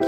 ต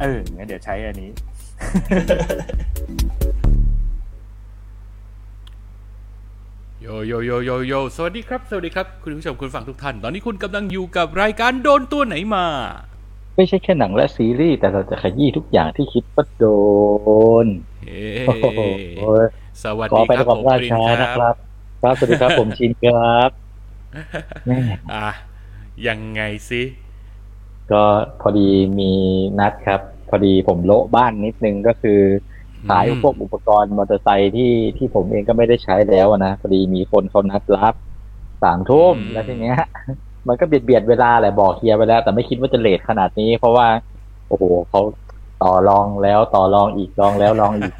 เอองั้นเดี๋ยวใช้อันนี้ โยโยโยโยโยสวัสดีครับ สวัสดีครับ คุณผู้ชมคุณฟังทุกท่าน ตอนนี้คุณกำลังอยู่กับรายการโดนตัวไหนมา ไม่ใช่แค่หนังและซีรีส์แต่เราจะขยี้ทุกอย่างที่คิดว่าโดนเฮ้โอ้โหสวัสขอดีไปครับขผอบมราปรินชาคนะรับครับ ครับ สวัสดีครับผมชินครับแม่อะยังไงสิ ก็พอดีมีนัดครับ พอดีผมโละบ้านนิดนึงก็คือขายพวกอุปกรณ์มอเตอร์ไซค์ที่ที่ผมเองก็ไม่ได้ใช้แล้วอะนะพอดีมีคนเขานัดรับสามทุ่มแล้วทีเนี้ย มันก็เบียดเบียดเวลาแหละบอกเฮียไปแล้ว แต่ไม่คิดว่าจะเลทขนาดนี้ เพราะว่า โอ้โหเขาต่อรองแล้วต่อรองอีกรองแล้วรองอีก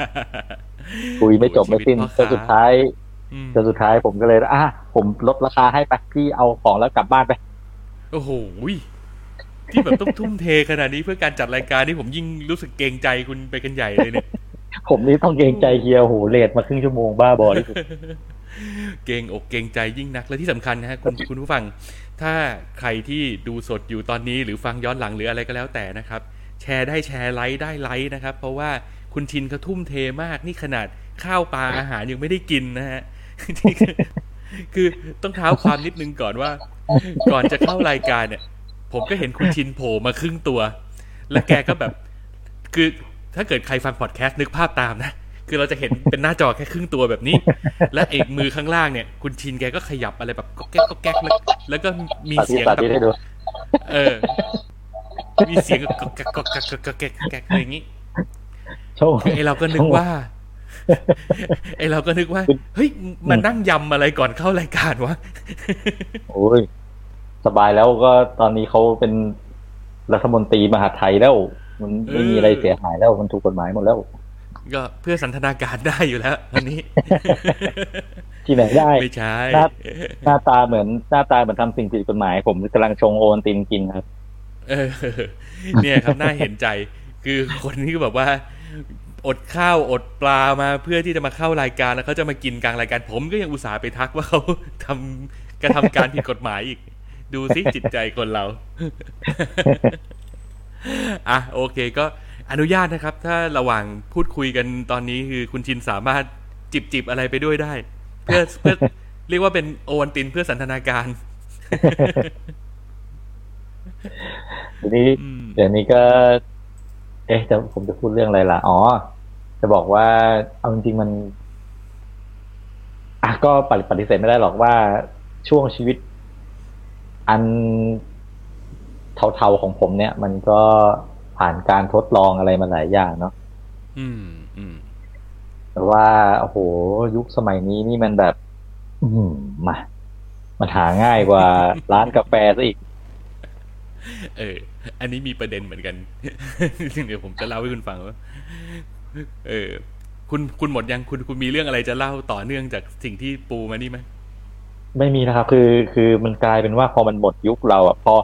คุยไม่จบไม่สิ้นจนสุดท้ายอืมจนสุดท้ายผมก็เลยอะผมลดราคาให้ไปพี่เอาของแล้วกลับบ้านไป โอ้โห ที่แบบต้องทุ่มเทขนาดนี้เพื่อการจัดรายการนี่ผมยิ่งรู้สึกเกรงใจคุณไปกันใหญ่เลยเนี่ยผมนี่ต้องเกรงใจเฮียโหเลทมาครึ่งชั่วโมงบ้าบอที่สุดเกรงอกเกรงใจยิ่งนักและที่สำคัญนะฮะคุณคุณผู้ฟัง ถ้าใครที่ดูสดอยู่ตอนนี้หรือฟังย้อนหลังหรืออะไรก็แล้วแต่นะครับ แชร์ได้แชร์ไลค์ได้ไลค์นะครับ เพราะว่าคุณชินเขาทุ่มเทมากนี่ขนาดข้าวปลาอาหารยังไม่ได้กินนะฮะคือต้องเท้าความนิดนึงก่อนว่า ก่อนจะเข้ารายการเนี่ย ผมก็เห็นคุณชินโผล่มาครึ่งตัว และแกก็แบบ คือถ้าเกิดใครฟังพอดแคสต์นึกภาพตามนะ คือเราจะเห็นเป็นหน้าจอแค่ครึ่งตัวแบบนี้ และเอกมือข้างล่างเนี่ย คุณชินแกก็ขยับอะไรแบบก็แก๊กก็แก๊กแล้วแล้วก็มีสาธิตเสียงสาแบธิตให้บดูเออ มีเสียงก็แก๊กก็แก๊กก็แก๊กก็แก๊กอะไรอย่างนี้โชว์คือไอเราก็นึกว่าไอเราก็นึกว่า เฮ้ย มานั่งยำอะไรก่อนเข้ารายการวะ โอ้ย สบายแล้วก็ตอนนี้เขาเป็นรัฐมนตรีมหาดไทยแล้ว มันไม่มีอะไรเสียหายแล้วมันถูกกฎหมายหมดแล้ว ก็เพื่อสันทนาการได้อยู่แล้วตอนนี้ ที่ไหนได้ไม่ใช่หน้าหน้าตาเหมือนหน้าตาเหมือนทำสิ่งผิดกฎหมาย ผมกำลังชงโอวัลตินกินครับเออเนี่ยครับน่าเห็นใจ คือคนที่แบบว่า อดข้าวอดปลามาเพื่อที่จะมาเข้ารายการแล้วเขาจะมากินกลางรายการ ผมก็ยังอุตส่าห์ไปทักว่าเขาทำกระทำการผิดกฎหมายอีก ดูซิจิตใจคนเรา อะโอเค ก็อนุญาตนะครับ ถ้าระหว่างพูดคุยกันตอนนี้คือคุณชินสามารถจิบจิบอะไรไปด้วยได้ เพื่อเพื่อเรียกว่าเป็นโอวันตินเพื่อสันทนาการทีนี้อืมเดี๋ยวนี้ก็ เอ๊ะจะผมจะพูดเรื่องอะไรล่ะ อ๋อ จะบอกว่า เอาจริงๆมัน อะก็ปฏิปฏิเสธไม่ได้หรอกว่าช่วงชีวิต อันเทาๆของผมเนี่ย มันก็ผ่านการทดลองอะไรมาหลายอย่างเนาะอืมอืมแต่ว่าโอ้โหยุคสมัยนี้นี่มันแบบ อืมมามันหาง่ายกว่าร้านกาแฟซะอีก เออ อันนี้มีประเด็นเหมือนกันเดี๋ยวผมจะเล่าให้คุณฟังว่าเออ คุณคุณหมดยังคุณคุณมีเรื่องอะไรจะเล่าต่อเนื่องจากสิ่งที่ปูมานี่ไหม ไม่มีนะครับ คือคือมันกลายเป็นว่าพอมันหมดยุคเราอะพอ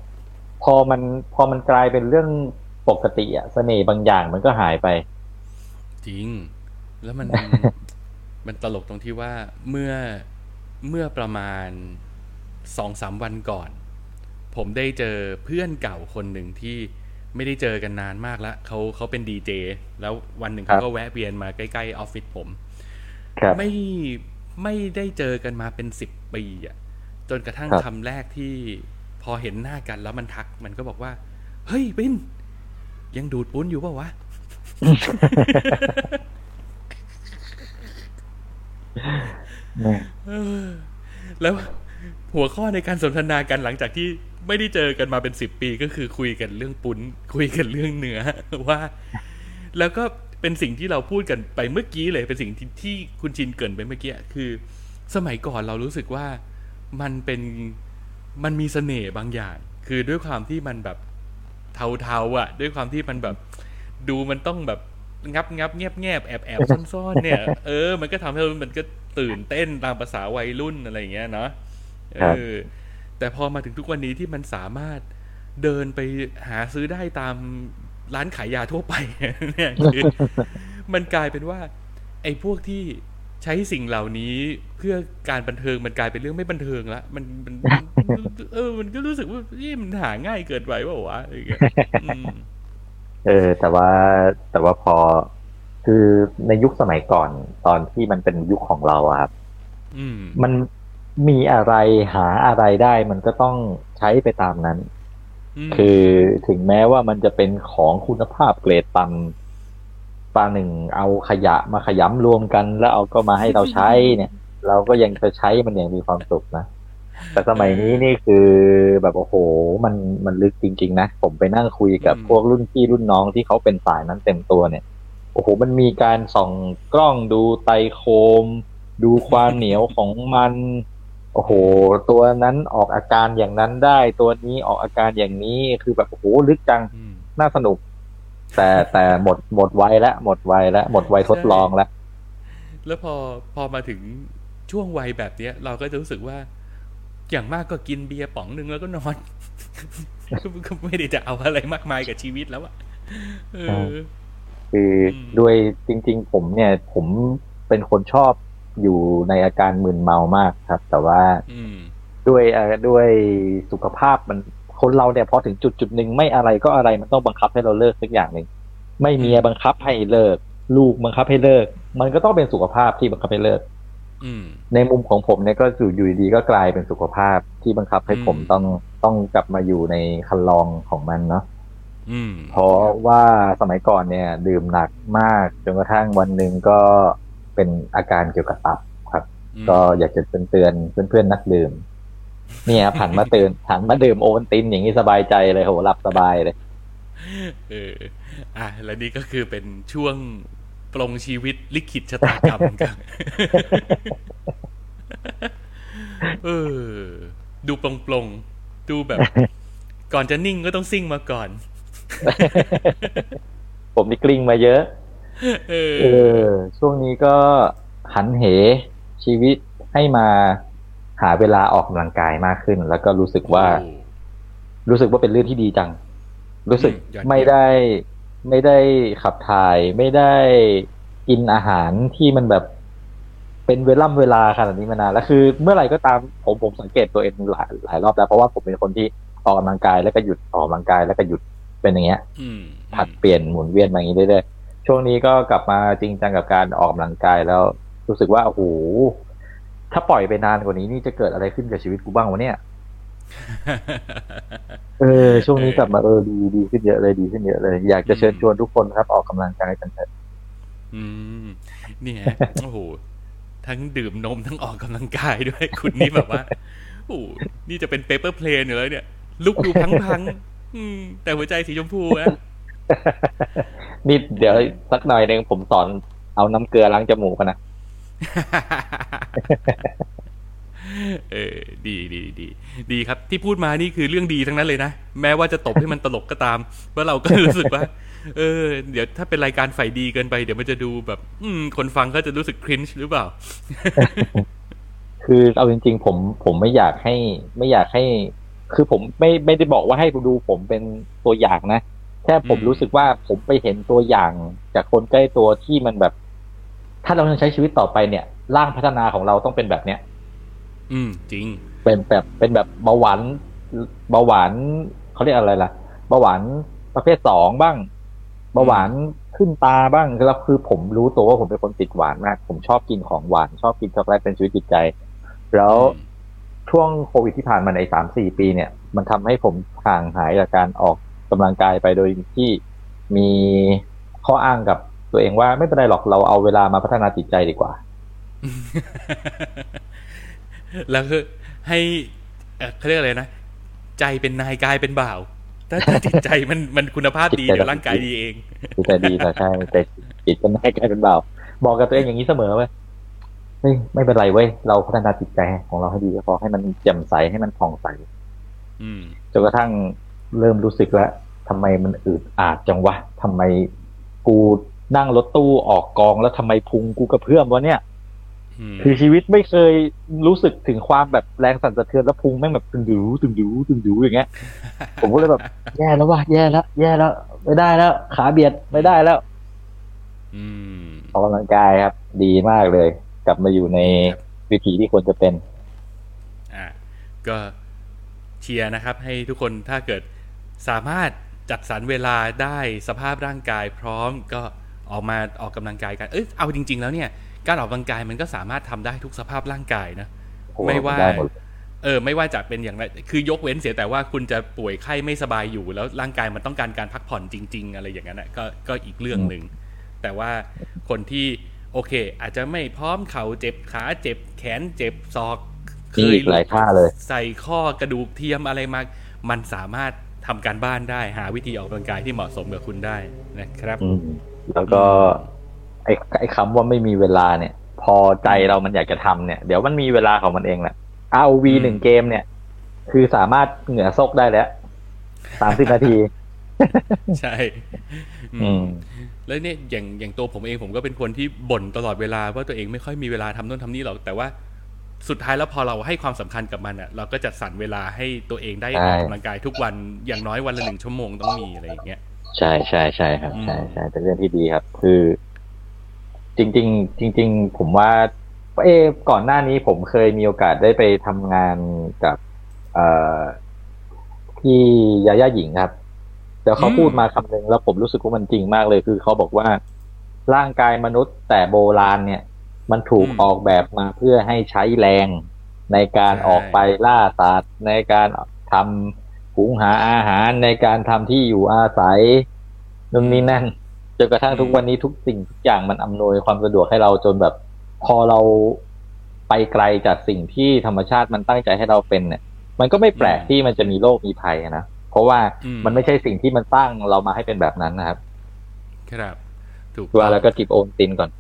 พอมันพอมันกลายเป็นเรื่องปกติอะเสน่ห์บางอย่างมันก็หายไป จริง แล้วมันมันตลกตรงที่ว่าเมื่อเมื่อประมาณสองสามวันก่อน ผมได้เจอเพื่อนเก่าคนหนึ่งที่ไม่ได้เจอกันนานมากแล้วเขาเขาเป็นดีเจแล้ววันหนึ่งครัเขาบก็แวะเวียนมาใกล้ๆออฟฟิศผมครับไม่ ไม่ได้เจอกันมาเป็นสิบปีอะจนกระทั่งครับคำแรกที่พอเห็นหน้ากันแล้วมันทัก มันก็บอกว่า เฮ้ยปิน ยังดูดปุ้นอยู่เปล่าวะเนี่ยเออแล้วหัวข้อในการสนทนากันหลังจากที่ไม่ได้เจอกันมาเป็นสิบปีก็คือคุยกันเรื่องปุ้น คุยกันเรื่องเนื้อว่า แล้วก็ เป็นสิ่งที่เราพูดกันไปเมื่อกี้เลย เป็นสิ่งที่ที่คุณชินเกรินไปเมื่อกี้คือ สมัยก่อนเรารู้สึกว่ามันเป็นมันมีเสน่ห์บางอย่าง คือด้วยความที่มันแบบเทาๆอะ ด้วยความที่มันแบบ ดูมันต้องแบบงับงับเงียบแงบแอบแอบซ่อนๆเนี่ย เออ มันก็ทำให้มันก็ตื่นเต้นตามภาษาวัยรุ่นอะไรอย่างเงี้ยเนาะเออ แต่พอมาถึงทุกวันนี้ที่มันสามารถเดินไปหาซื้อได้ตาม ร้านขายยาทั่วไปเนี่ยคือมันกลายเป็นว่า ไอ้พวกที่ใช้สิ่งเหล่านี้เพื่อการบันเทิงมันกลายเป็นเรื่องไม่บันเทิงละมันมันมันเออ มันก็รู้สึกว่านี่มันหาง่ายเกินไปเปล่าวะอะไรอย่างเงี้ยอืมเออ แต่ว่าแต่ว่าพอคือในยุคสมัยก่อนตอนที่มันเป็นยุคของเราอะครับอืมมันมีอะไรหาอะไรได้ มันก็ต้องใช้ไปตามนั้นม คือถึงแม้ว่ามันจะเป็นของคุณภาพเกรดต่ำปาหนึ่งเอาขยะมาขยำรวมกัน แล้วเอาก็มาให้เราใช้เนี่ย เราก็ยังจะใช้มันอย่างมีความสุขนะแต่สมัยนี้นี่คือแบบโอ้โห มันมันลึกจริง ๆ นะ ผมไปนั่งคุยกับพวกรุ่นพี่รุ่นน้องที่เขาเป็นสายนั้นเต็มตัวเนี่ย โอ้โห มันมีการส่องกล้องดูไตรโคม ดูความเหนียวของมัน โอ้โห ตัวนั้นออกอาการอย่างนั้นได้ ตัวนี้ออกอาการอย่างนี้ คือแบบโอ้โหลึกจังอืมน่าสนุก แต่แต่หมดหมดวัยแล้วหมดวัยแล้วหมดวัยทดลองแล้ว แล้วพอพอมาถึงช่วงวัยแบบเนี้ย เราก็จะรู้สึกว่า อย่างมากก็กินเบียร์ป๋องหนึ่งแล้วก็นอนก็ก็ไม่ได้จะเอาอะไรมากมายกับชีวิตแล้วอะเออคืออมด้วยจริง ๆ ผมเนี่ย ผมเป็นคนชอบ อยู่ในอาการมึนเมามากครับ แต่ว่าอืมด้วยเอ่อด้วยสุขภาพมันคนเราเนี่ยพอถึงจุดจุดหนึ่งไม่อะไรก็อะไรมันต้องบังคับให้เราเลิกสักอย่างหนึ่งไม่เมียบังคับให้เลิก ลูกบังคับให้เลิก มันก็ต้องเป็นสุขภาพที่บังคับให้เลิกอืมในมุมของผมเนี่ยก็อยู่อยู่ดีๆก็กลายเป็นสุขภาพที่บังคับให้ผมอืมต้องต้องกลับมาอยู่ในคันลองของมันเนาะอืมเพราะว่าสมัยก่อนเนี่ย ดื่มหนักมากจนกระทั่งวันหนึ่งก็ เป็นอาการเกี่ยวกับตับครับอืมก็อยากจะเตือนเตือนๆเพื่อนๆนักดื่มเนี่ยผ่านมาเตือนผ่านมาดื่มโอวัลตินอย่างนี้สบายใจเลยโหหลับสบายเลยเอออะและนี่ก็คือเป็นช่วงปลงชีวิตลิขิตชะตากรรมกันเออดูปลงปลงๆดูแบบ ก่อนจะนิ่งก็ต้องซิ่งมาก่อน ผมนี่กลิ้งมาเยอะ เออเออ ช่วงนี้ก็หันเหชีวิตให้มาหาเวลาออกกำลังกายมากขึ้น แล้วก็รู้สึกว่าโอ้รู้สึกว่าเป็นเรื่องที่ดีจัง รู้สึกอืมยอดเยี่ยมไม่ได้ไม่ได้ขับถ่าย ไม่ได้กินอาหารที่มันแบบเป็นเวล่ำเวลาขนาดนี้มานานแล้วคือ เมื่อไหร่ก็ตามผมผมสังเกตตัวเองหลายหลายรอบแล้วเพราะว่าผมเป็นคนที่ออกกำลังกายแล้วก็หยุดออกกำลังกายแล้วก็หยุดเป็นอย่างเงี้ยอืมผัดเปลี่ยนหมุนเวียนมาอย่างนี้เรื่อยๆ ช่วงนี้ก็กลับมาจริงจังกับการออกกำลังกายแล้วรู้สึกว่าโอ้โหถ้าปล่อยไปนานกว่านี้นี่จะเกิดอะไรขึ้นกับชีวิตกูบ้างวะเนี่ย เออ ช่วงนี้กลับมาเออดีดีขึ้นเยอะเลยดีขึ้นเยอะเลย อยากจะเชิญชวนทุกคนครับออกกำลังกายกันเถอะอืมเนี่ยโอ้โหทั้งดื่มนมทั้งออกกำลังกายด้วย คุณนี่แบบว่าโอ้โหนี่จะเป็นเปเปอร์เพลนอยู่แล้วเนี่ย ลุกดูพังๆอืมแต่หัวใจสีชมพูอะ นี่เดี๋ยวสักหน่อยหนึ่งผมสอนเอาน้ำเกลือล้างจมูกกันนะเออดีดีดีดีครับ ที่พูดมานี่คือเรื่องดีทั้งนั้นเลยนะ แม้ว่าจะตบให้มันตลกก็ตามเพราะเราก็รู้สึกว่า เออ เดี๋ยวถ้าเป็นรายการฝ่ายดีเกินไป เดี๋ยวมันจะดูแบบ อืม คนฟังก็จะรู้สึกครินช์หรือเปล่า คือเอาจริง ๆ ผมผมไม่อยากให้ ไม่อยากให้ คือผมไม่ไม่ได้บอกว่าให้ดูผมเป็นตัวอย่างนะ แค่ผมอืมรู้สึกว่าผมไปเห็นตัวอย่างจากคนใกล้ตัวที่มันแบบ ถ้าเราจะใช้ชีวิตต่อไปเนี่ย ร่างพัฒนาของเราต้องเป็นแบบเนี้ย อืม จริง เป็นแบบเป็นแบบเบาหวานเบาหวานเขาเรียกอะไรล่ะเบาหวานประเภทสองบ้างเบาหวานขึ้นตาบ้างแล้วคือผมรู้ตัวว่าผมเป็นคนติดหวานมาก ผมชอบกินของหวาน ชอบกินช็อกโกแลตเป็นชีวิตจิตใจ แล้วช่วงโควิดที่ผ่านมาในสามสี่ปีเนี่ย มันทำให้ผมห่างหายจากการออก กำลังกายไปโดยที่มีข้ออ้างกับตัวเองว่าไม่เป็นไรหรอกเราเอาเวลามาพัฒนาจิตใจดีกว่า แล้วคือให้เอ่อเขาเรียกอะไรนะ ใจเป็นนายกายเป็นบ่าวถ้าถ้าจิตใจมันมันคุณภาพดีจิตใจเดี๋ยวร่างกายดีเองจิตใจดีแต่ใช่แต่จิตเป็นให้กลายเป็นเบาบอกกับตัวเองอย่างนี้เสมอเว้ยเฮ้ยไม่เป็นไรเว้ยเราพัฒนาจิตใจของเราให้ดีก็พอให้มันแจ่มใสให้มันผ่องใสอืมจนกระทั่ง เริ่มรู้สึกแล้วทำไมมันอืดอาดจังวะทำไมกูนั่งรถตู้ออกกองแล้วทำไมพุงกูกระเพื่อมวะเนี่ยอืมคือชีวิตไม่เคยรู้สึกถึงความแบบแรงสั่นสะเทือนแล้วพุงแม่งแบบตึงดูตึงดูตึงดูอย่างเงี้ย ผมก็เลยแบบแย่แล้วว่ะแย่แล้วแย่แล้วไม่ได้แล้ว ขาเบียดไม่ได้แล้วอืมออกกำลังกายครับ ดีมากเลย กลับมาอยู่ในครับวิถีที่ควรจะเป็น อ่าก็เชียร์นะครับ ให้ทุกคนถ้าเกิด สามารถจัดสรรเวลาได้สภาพร่างกายพร้อมก็ออกมาออกกำลังกายกัน เอ้ยเอาจริง ๆ แล้วเนี่ย การออกกำลังกายมันก็สามารถทำได้ทุกสภาพร่างกายนะโอ้โหไม่ว่าได้หมดเลยเออ ไม่ว่าจะเป็นอย่างไร คือยกเว้นเสียแต่ว่าคุณจะป่วยไข้ไม่สบายอยู่ แล้วร่างกายมันต้องการการพักผ่อนจริง ๆ อะไรอย่างนั้นนะก็ก็อีกเรื่องหนึ่ง แต่ว่าคนที่โอเค อาจจะไม่พร้อมเข่าเจ็บขาเจ็บแขนเจ็บศอกมีอีกหลายท่าเลย ใส่ข้อกระดูกเทียมอะไรมา มันสามารถ ทำการบ้านได้หาวิธีออกกำลังกายที่เหมาะสมกับคุณได้นะครับอืมแล้วก็ไอ้ไอ้คำว่าไม่มีเวลาเนี่ย พอใจเรามันอยากจะทำเนี่ย เดี๋ยวมันมีเวลาของมันเองแหละ ROV อืมหนึ่งเกมเนี่ย คือสามารถเหงื่อซกได้แล้วสามสิบนาทีใช่อืมอืม แล้วเนี่ยอย่างอย่างตัวผมเองผมก็เป็นคนที่บ่นตลอดเวลาว่าตัวเองไม่ค่อยมีเวลาทำโน่นทำนี่หรอก แต่ว่า สุดท้ายแล้วพอเราให้ความสำคัญกับมันอะ เราก็จัดสรรเวลาให้ตัวเองได้ใช่ออกกำลังกายทุกวันอย่างน้อยวันละหนึ่งชั่วโมงต้องมีอะไรอย่างเงี้ยใช่ใช่ใช่ครับอืมใช่ใช่เป็นเรื่องที่ดีครับ คือ จริง ๆ จริง ๆ ผมว่าเออก่อนหน้านี้ผมเคยมีโอกาสได้ไปทำงานกับ เอ่อที่ยาย่าหญิงครับ แต่เขาอืมพูดมาคำหนึ่งแล้วผมรู้สึกว่ามันจริงมากเลย คือเขาบอกว่าร่างกายมนุษย์แต่โบราณเนี่ย มันถูกออกแบบมาเพื่อให้ใช้แรงในการออกไปล่าสัตว์ในการทำหุงหาอาหารในการทำที่อยู่อาศัยนู่นนี่นั่นจนกระทั่งทุกวันนี้ทุกสิ่งทุกอย่างมันอำนวยความสะดวกให้เราจนแบบ พอเราไปไกลจากสิ่งที่ธรรมชาติมันตั้งใจให้เราเป็นเนี่ย มันก็ไม่แปลกอืมที่มันจะมีโรคมีภัยอะนะเพราะว่าอืมมันไม่ใช่สิ่งที่มันสร้างเรามาให้เป็นแบบนั้นนะครับ ครับถูกว่าแล้วก็จิบโอนตินก่อน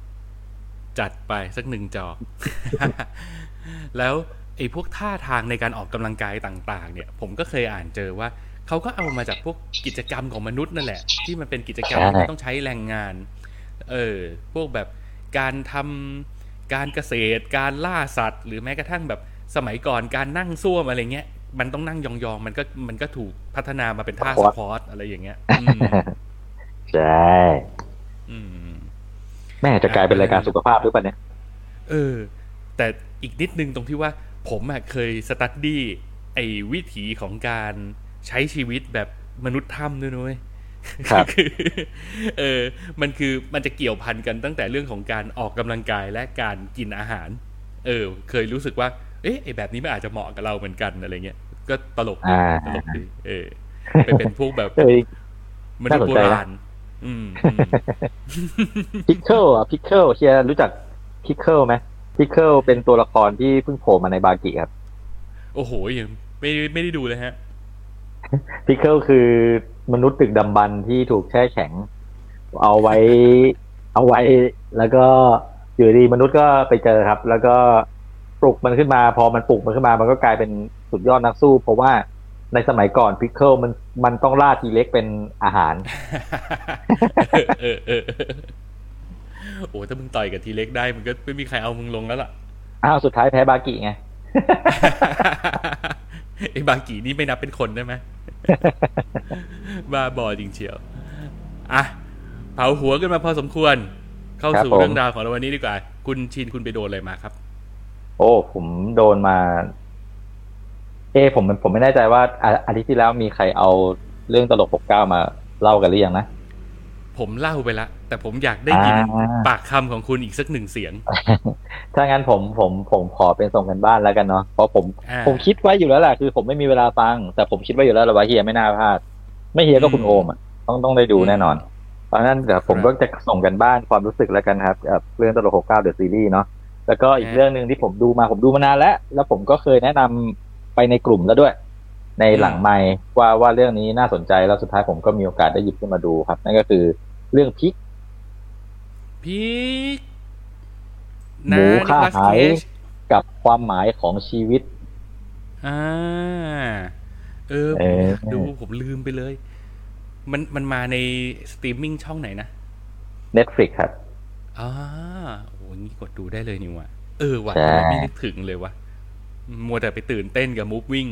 จัดไปสักหนึ่งจอ แล้วไอ้พวกท่าทางในการออกกำลังกายต่าง ๆ เนี่ย ผมก็เคยอ่านเจอว่าเขาก็เอามาจากพวกกิจกรรมของมนุษย์นั่นแหละ ที่มันเป็นกิจกรรมใช่ที่ต้องใช้แรงงาน เออ พวกแบบการทำการเกษตร การล่าสัตว์ หรือแม้กระทั่งแบบสมัยก่อนการนั่งซ่วมอะไรเงี้ย มันต้องนั่งยองๆ มันก็มันก็ถูกพัฒนามาเป็นท่าสควอตอะไรอย่างเงี้ยอืมใช่อืม แม่จะกลายเป็นรายการสุขภาพหรือเปล่าเนี่ย เออ แต่อีกนิดนึงตรงที่ว่าผมอะเคยสตัดดี้ไอ้วิถีของการใช้ชีวิตแบบมนุษย์ถ้ำด้วยนุ้ยครับคือเออ มันคือมันจะเกี่ยวพันกันตั้งแต่เรื่องของการออกกำลังกายและการกินอาหาร เออ เคยรู้สึกว่า เอ๊ะไอ้แบบนี้มันอาจจะเหมาะกับเราเหมือนกันอะไรเงี้ย ก็ตลกดีอ่าตลกดี เออไปเป็นพวกแบบเอ้ยมนุษย์โบน่าสนใจนะราณอืมอืม พิกเกิลอะพิกเกิลเฮียรู้จักพิกเกิลไหมพิกเกิลเป็นตัวละครที่เพิ่งโผล่มาในบากิครับ โอ้โหยังไม่ไม่ได้ดูเลยฮะพิกเกิลคือมนุษย์ดึกดำบรรพ์ที่ถูกแช่แข็ง เอาไว้ เอาไว้ แล้วก็อยู่ดีมนุษย์ก็ไปเจอครับ แล้วก็ปลุกมันขึ้นมา พอมันปลุกมันขึ้นมา มันก็กลายเป็นสุดยอดนักสู้ เพราะว่า ในสมัยก่อนพิกเกิลมันมันต้องล่าทีเล็กเป็นอาหารเออเออเออโอ้ถ้ามึงต่อยกับทีเล็กได้มันก็ไม่มีใครเอามึงลงแล้วล่ะ อ้าวสุดท้ายแพ้บากิไงไอ้บากีนี่ไม่นับเป็นคนได้ไหมบ้าบอจริงเชียว อะ เผาหัวกันมาพอสมควร เข้าครับสู่ผมเรื่องราวของเราวันนี้ดีกว่า คุณชินคุณไปโดนอะไรมาครับ โอ้ ผมโดนมา เอ้ผมผมไม่แน่ใจว่าอาอาทิตย์ที่แล้วมีใครเอาเรื่องตลกปกเก้ามาเล่ากันหรือยังนะ ผมเล่าไปละ แต่ผมอยากได้ยินอ่าปากคำของคุณอีกสักหนึ่งเสียง ถ้างั้นผมผมผมขอเป็นส่งกันบ้านแล้วกันเนาะเพราะผมอ่าผมคิดไว้อยู่แล้วแหละคือผมไม่มีเวลาฟัง แต่ผมคิดไว้อยู่แล้วแหละว่าเฮียไม่น่าพลาด ไม่เฮียก็คุณอืมโอมอะต้องต้องได้ดูแน่นอนเพราะฉะนั้นเดี๋ยวผมครับก็จะส่งกันบ้านความรู้สึกแล้วกันครับกับเรื่องตลกหกเก้าเดอะซีรีส์เนาะแล้วก็อีกฮะเรื่องหนึ่งที่ผมดูมาผมดูมานานแล้ว แล้วผมก็เคยแนะนำ ไปในกลุ่มแล้วด้วย ในหลังไมค์ว่าว่าเรื่องนี้น่าสนใจแล้วสุดท้ายผมก็มีโอกาสได้หยิบขึ้นมาดูครับ นั่นก็คือเรื่องพิกพีกหมูฆ่านิโคลัสหายเคจกับความหมายของชีวิตอ่าเออเออดูผมลืมไปเลย มันมันมาในสตรีมมิ่งช่องไหนนะ Netflix ครับอ่าโอ้งี้กดดูได้เลยนี่ว่ะเออว่ะใช่ทำไมไม่นึกถึงเลยวะ มัวแต่ไปตื่นเต้นกับ Moving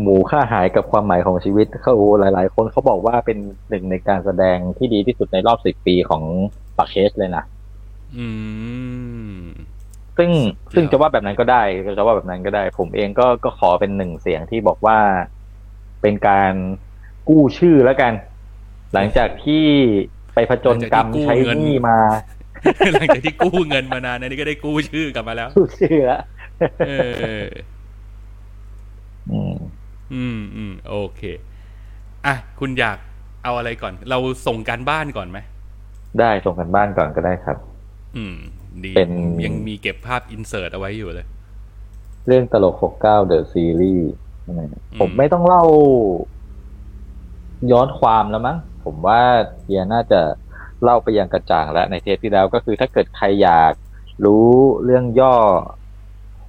หมูข้าหายกับความหมายของชีวิตเขาหลาย ๆ คนเขาบอกว่าเป็นหนึ่งในการแสดงที่ดีที่สุดในรอบสิบปีของปักเคสเลยนะอืมซึ่งเดี๋ยวซึ่งจะว่าแบบนั้นก็ได้จะว่าแบบนั้นก็ได้ ผมเองก็ก็ขอเป็นหนึ่งเสียงที่บอกว่าเป็นการกู้ชื่อแล้วกัน หลังจากที่ไปผจญกรรมใช้หนี้มา หลังจากที่กู้เงินมานานอันนี้ก็ได้กู้ชื่อกลับมาแล้วกู้ชื่อแล้วเอออืมอืมอืมโอเค อะ คุณอยากเอาอะไรก่อน เราส่งการบ้านก่อนไหม ได้ส่งกันบ้านก่อนก็ได้ครับ อืม ดีเป็นยังมีเก็บภาพอินเสิร์ตเอาไว้อยู่เลย เรื่องตลก69 The Series ผมไม่ต้องเล่า ย้อนความแล้วมั้ง ผมว่าเฮียน่าจะ เล่าไปยังกระจ่างแล้วในเทปที่แล้วก็คือถ้าเกิดใครอยากรู้เรื่องย่อ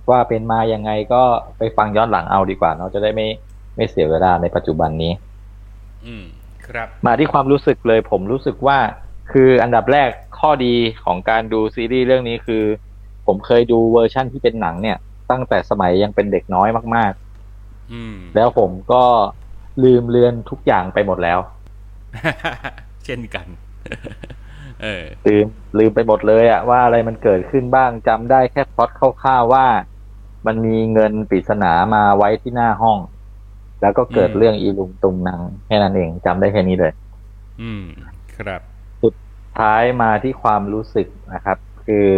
ว่าเป็นมายังไงก็ไปฟังย้อนหลังเอาดีกว่าเนาะจะได้ไม่ไม่เสียเวลาในปัจจุบันนี้ อืมครับ มาที่ความรู้สึกเลย ผมรู้สึกว่าคืออันดับแรกข้อดีของการดูซีรีส์เรื่องนี้คือ ผมเคยดูเวอร์ชั่นที่เป็นหนังเนี่ย ตั้งแต่สมัยยังเป็นเด็กน้อยมากอืมๆแล้วผมก็ลืมเลือนทุกอย่างไปหมดแล้ว เช่นกัน เออลืมลืมไปหมดเลยอะว่าอะไรมันเกิดขึ้นบ้างจำได้แค่พล็อตคร่าวๆว่า มันมีเงินปริศนามาไว้ที่หน้าห้อง แล้วก็เกิดอืมเรื่องอีลุงตุงนางแค่นั้นเองจำได้แค่นี้เลย อืม ครับท้ายมาที่ความรู้สึกนะครับ คือ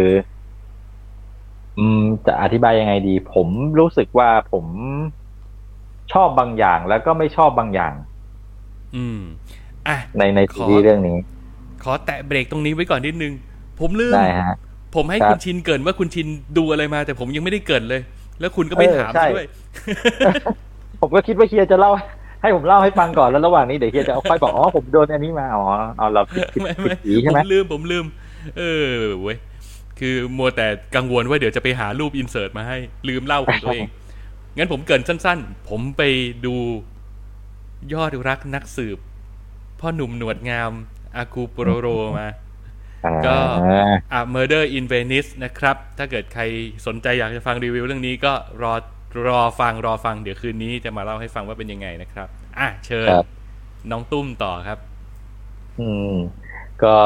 อืม จะอธิบายยังไงดี ผมรู้สึกว่าผมชอบบางอย่างแล้วก็ไม่ชอบบางอย่าง อืม อะในในขซีอรีส์เรื่องนี้ ขอแตะเบรกตรงนี้ไว้ก่อนนิดนึง ผมลืมได้ฮะผมให้ครับคุณชินเกรินว่าคุณชินดูอะไรมา แต่ผมยังไม่ได้เกรินเลย แล้วคุณก็ไม่เออถามใช่ด้วย ผมก็คิดว่าเฮียจะเล่า ให้ผมเล่าให้ฟังก่อนแล้วระหว่างนี้เดี๋ยวเฮียจะเอาค่อยบอกอ๋อผมโดนอันนี้มาอ๋อเอาเราผิดผิดไม่ผิดไม่สีใช่ผไหมมลืมผมลืม เออเว้ยคือมัวแต่กังวลว่าเดี๋ยวจะไปหารูปอินเสิร์ตมาให้ ลืมเล่าของตัวเอง งั้นผมเกรินสั้น ๆ ผมไปดูยอดรักนักสืบ พ่อหนุ่มหนวดงาม อากูโปโรโรมาก็อ่าอะ Murder in Venice นะครับ ถ้าเกิดใครสนใจอยากจะฟังรีวิวเรื่องนี้ก็รอรอฟังรอฟังเดี๋ยวคืนนี้จะมาเล่าให้ฟังว่าเป็นยังไงนะครับ อะเชิญครับน้องตุ้มต่อครับ อืม ก็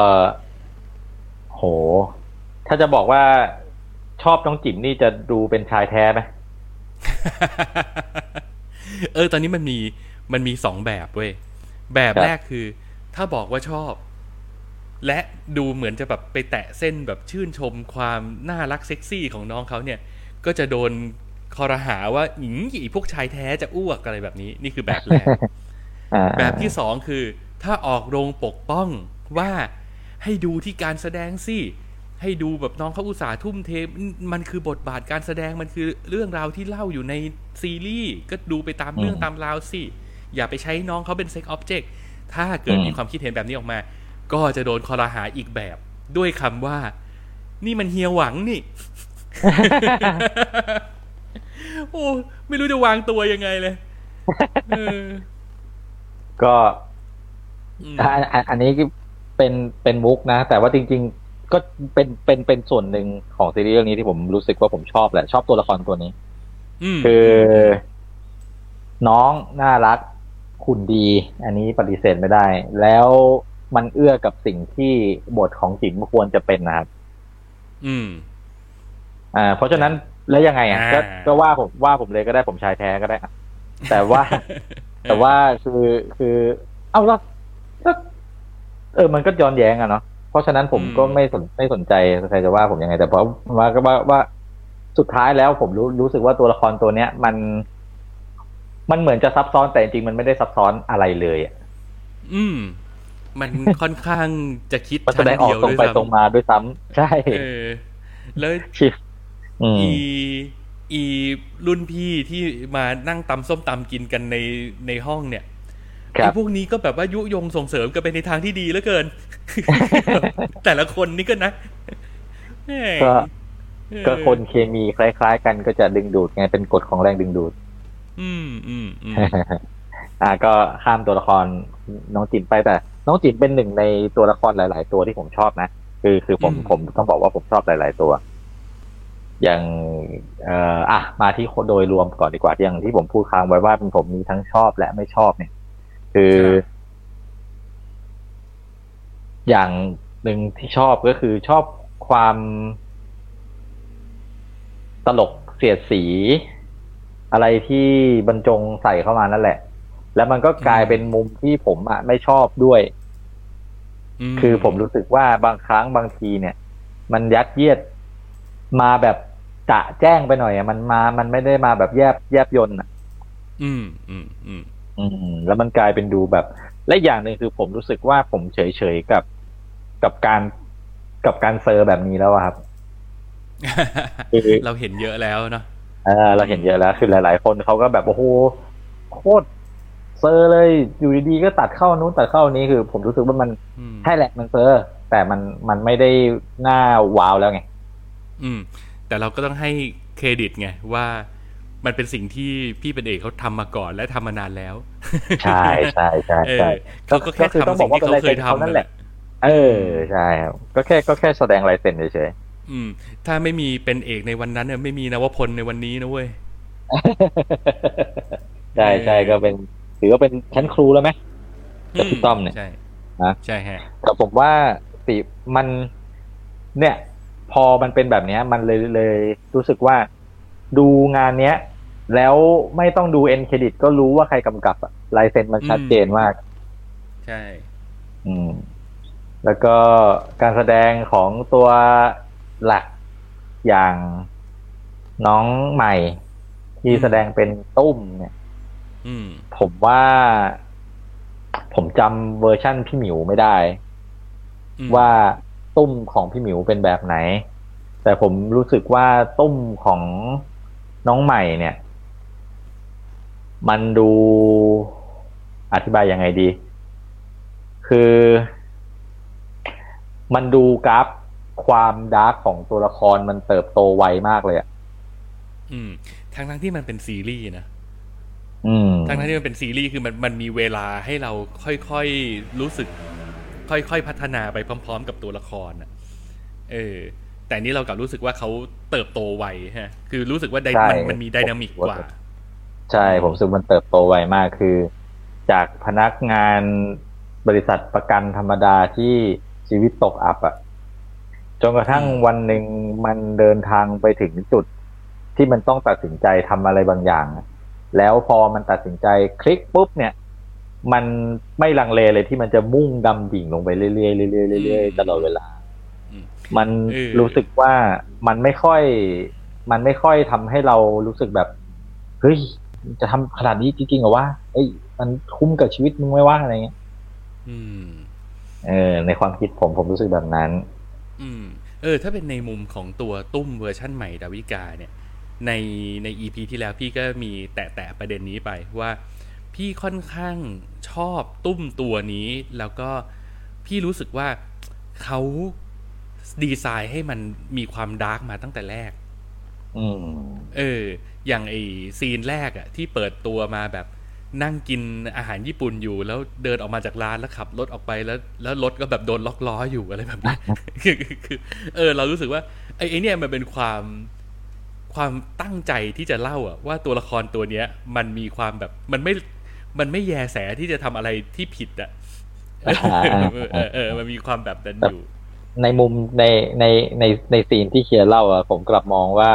โห ถ้าจะบอกว่าชอบน้องจิ๋มนี่จะดูเป็นชายแท้ไหมเออ ตอนนี้มันมีมันมีสองแบบเว้ย แบบครับแรกคือ ถ้าบอกว่าชอบ และดูเหมือนจะแบบไปแตะเส้นแบบชื่นชมความน่ารักเซ็กซี่ของน้องเขาเนี่ย ก็จะโดนคอรหาว่าอิงอีพวกชายแท้จะอ้วกอะไรแบบนี้ นี่คือแบบแรกอ่าแบบที่สองคือ ถ้าออกโรงปกป้องว่าให้ดูที่การแสดงสิให้ดูแบบน้องเขาอุตส่าห์ทุ่มเทมันมันคือบทบาทการแสดงมันคือเรื่องราวที่เล่าอยู่ในซีรีส์ก็ดูไปตามเรื่องตามราวสิอย่าไปใช้น้องเขาเป็นเซ็กออบเจกต์ ถ้าเกิดมีความคิดเห็นแบบนี้ออกมา ก็จะโดนคอรหาอีกแบบด้วยคำว่า นี่มันเฮียหวังนี่ โอ้ไม่รู้จะวางตัวยังไงเลยเออก็อืมอันอันอันนี้เป็นเป็นมุกนะ แต่ว่าจริง ๆ ก็เป็นเป็นเป็นส่วนหนึ่งของซีรีส์เรื่องนี้ที่ผมรู้สึกว่าผมชอบแหละ ชอบตัวละครตัวนี้อืมคือน้องน่ารัก ขุนดี อันนี้ปฏิเสธไม่ได้ แล้วมันเอื้อกับสิ่งที่บทของจิ๋มควรจะเป็นนะครับ อืม อ่า เพราะฉะนั้นแล้วยังไงอะอ่าก็ก็ว่าผมว่าผมเลยก็ได้ผมชายแท้ก็ได้อะแต่ว่า แต่ว่าคือคือ เอ้าแล้วแล้วเออ มันก็ย้อนแย้งอะเนาะเพราะฉะนั้นผมอืมก็ไม่สนไม่สนใจใครจะว่าผมยังไง แต่เพราะว่าก็ว่าว่าสุดท้ายแล้วผมรู้รู้สึกว่าตัวละครตัวเนี้ย มัน มันเหมือนจะซับซ้อนแต่จริงๆมันไม่ได้ซับซ้อนอะไรเลยอะอืม มันค่อนข้างจะคิดมันแสดงออกตรงไปตรงมาด้วยซ้ำใช่เออแล้วชิฟอืมอีอีรุ่นพี่ที่มานั่งตำส้มตำกินกันในในห้องเนี่ยครัไอ้บพวกนี้ก็แบบว่ายุยงส่งเสริมกันไปในทางที่ดีเหลือเกิน แต่ละคนนี่ก็นะแหม่ก็เออก็คนเคมีคล้าย ๆ กันก็จะดึงดูดไงเป็นกฎของแรงดึงดูด อืมอืมอืมอ่า ก็ข้ามตัวละครน้องจิ๋มไปแต่ น้องจิ๋มเป็นหนึ่งในตัวละครหลาย ๆ ตัวที่ผมชอบนะคือคือผมผมต้องบอกว่าผมชอบหลาย ๆ ตัว อย่างเอ่ออะมาที่โดยรวมก่อนดีกว่าอย่างที่ผมพูดค้างไว้ว่าผมมีทั้งชอบและไม่ชอบเนี่ย คือ อย่างหนึ่งที่ชอบก็คือชอบความตลกเสียดสี อะไรที่บรรจงใส่เข้ามานั่นแหละ แล้วมันก็กลายเป็นมุมที่ผมอะไม่ชอบด้วยมคือผมรู้สึกว่าบางครั้งบางทีเนี่ย มันยัดเยียดมาแบบจะแจ้งไปหน่อยอะมันมา มันไม่ได้มาแบบแยบแยบยนต์อะอืมอืมอืมอืมแล้วมันกลายเป็นดูแบบ และอีกอย่างหนึ่งคือผมรู้สึกว่าผมเฉยเฉยๆกับกับการกับการเซอร์แบบนี้แล้วอะครับคือเราเห็นเยอะแล้วเนาะ เออเราเห็นเยอะแล้วคือหลาย ๆ คนเขาก็แบบโอ้โหโคตรเซอร์เลยอยู่ดีๆก็ตัดเข้านู้นตัดเข้านี้คือผมรู้สึกว่ามันอืมใช่แหละมันเซอร์แต่มันมันไม่ได้หน้าว้าวแล้วไง อืม แต่เราก็ต้องให้เครดิตไงว่ามันเป็นสิ่งที่พี่เป็นเอกเขาทำมาก่อนและทำมานานแล้ว ใช่ใช่ใช่เอใช่อเขาก็แค่คือต้องทำบอสิ่กงว่าที่เป็นเขาลายเคเซ็ยนเขาทำนั่นแหละ เออใช่ครับก็แค่ก็แค่แสดงลายเซ็นเฉย อืม ถ้าไม่มีเป็นเอกในวันนั้นเนี่ยไม่มีนวพลในวันนี้นะเว้ยๆใช่ใช่ก็เป็นถือว่าเป็นชั้นครูแล้วไหมกับพี่ต้อมเนี่ยใช่นะใช่ฮะแต่ผมว่าติมัน เนี่ย พอมันเป็นแบบเนี้ย มันเลยเลยรู้สึกว่าดูงานเนี้ย แล้วไม่ต้องดูเอ็นเครดิตก็รู้ว่าใครกำกับอะลายเซ็นมันชัดเจนมาก ใช่ อืม แล้วก็การแสดงของตัว หลักอย่างน้องใหม่ ที่แสดงเป็นตุ้มเนี่ยอืมผมว่า ผมจำเวอร์ชั่นพี่หมิวไม่ได้อืมว่าตุ้มของพี่หมิวเป็นแบบไหน แต่ผมรู้สึกว่าตุ้มของน้องใหม่เนี่ย มันดูอธิบายยังไงดี คือ มันดูกราฟ ความดาร์กของตัวละครมันเติบโตไวมากเลยอะอืมทั้งทั้งๆที่มันเป็นซีรีส์นะอืมทั้งทั้งๆที่มันเป็นซีรีส์คือมันมันมีเวลาให้เราค่อยๆรู้สึก ค่อยๆพัฒนาไปพร้อม ๆ กับตัวละครอะ เออ แต่นี่เรากลับรู้สึกว่าเขาเติบโตไวฮะ คือรู้สึกว่าไดใช่มันมันมีไดนามิกกว่า ใช่ ผมรู้สึกมันเติบโตไวมากคือ จากพนักงานบริษัทประกันธรรมดาที่ชีวิตตกอับอะ จนกระทั่งอืมวันหนึ่งมันเดินทางไปถึงจุดที่มันต้องตัดสินใจทำอะไรบางอย่างอะแล้วพอมันตัดสินใจคลิกปุ๊บเนี่ย มันไม่ลังเลเลยที่มันจะมุ่งดำดิ่งลงไปเรื่อยๆเรื่อยๆเรื่อยๆตลอดเวลาอืมมันเออรู้สึกว่ามันไม่ค่อย มันไม่ค่อยทำให้เรารู้สึกแบบเฮ้ยจะทำขนาดนี้จริงๆเหรอวะเอ้ย มันคุ้มกับชีวิตมึงไหมวะอะไรเงี้ยอืมเออ ในความคิดผมผมรู้สึกแบบนั้น อืมเออ ถ้าเป็นในมุมของตัวตุ้มเวอร์ชั่นใหม่ดาวิกาเนี่ยในในอีพีที่แล้วพี่ก็มีแตะแตะประเด็นนี้ไปว่าพี่ค่อนข้างชอบตุ้มตัวนี้ แล้วก็พี่รู้สึกว่าเขาดีไซน์ให้มันมีความ dark มาตั้งแต่แรกอืมเออ อย่างไอซีนแรกอะที่เปิดตัวมาแบบ นั่งกินอาหารญี่ปุ่นอยู่ แล้วเดินออกมาจากร้านแล้วขับรถออกไปแล้ว แล้วรถก็แบบโดนล็อกล้ออยู่อะไรแบบนี้คือคือเออ เรารู้สึกว่าไอ้ไอเนี่ยมันเป็นความความตั้งใจที่จะเล่าอะว่าตัวละครตัวเนี้ย มันมีความแบบมันไม่มันไม่แยแสที่จะทำอะไรที่ผิดอะอ่าเออเออเออมันมีความแบบนั้นอยู่ ในมุมในในในในซีนที่เคียร์เล่าอะผมกลับมองว่า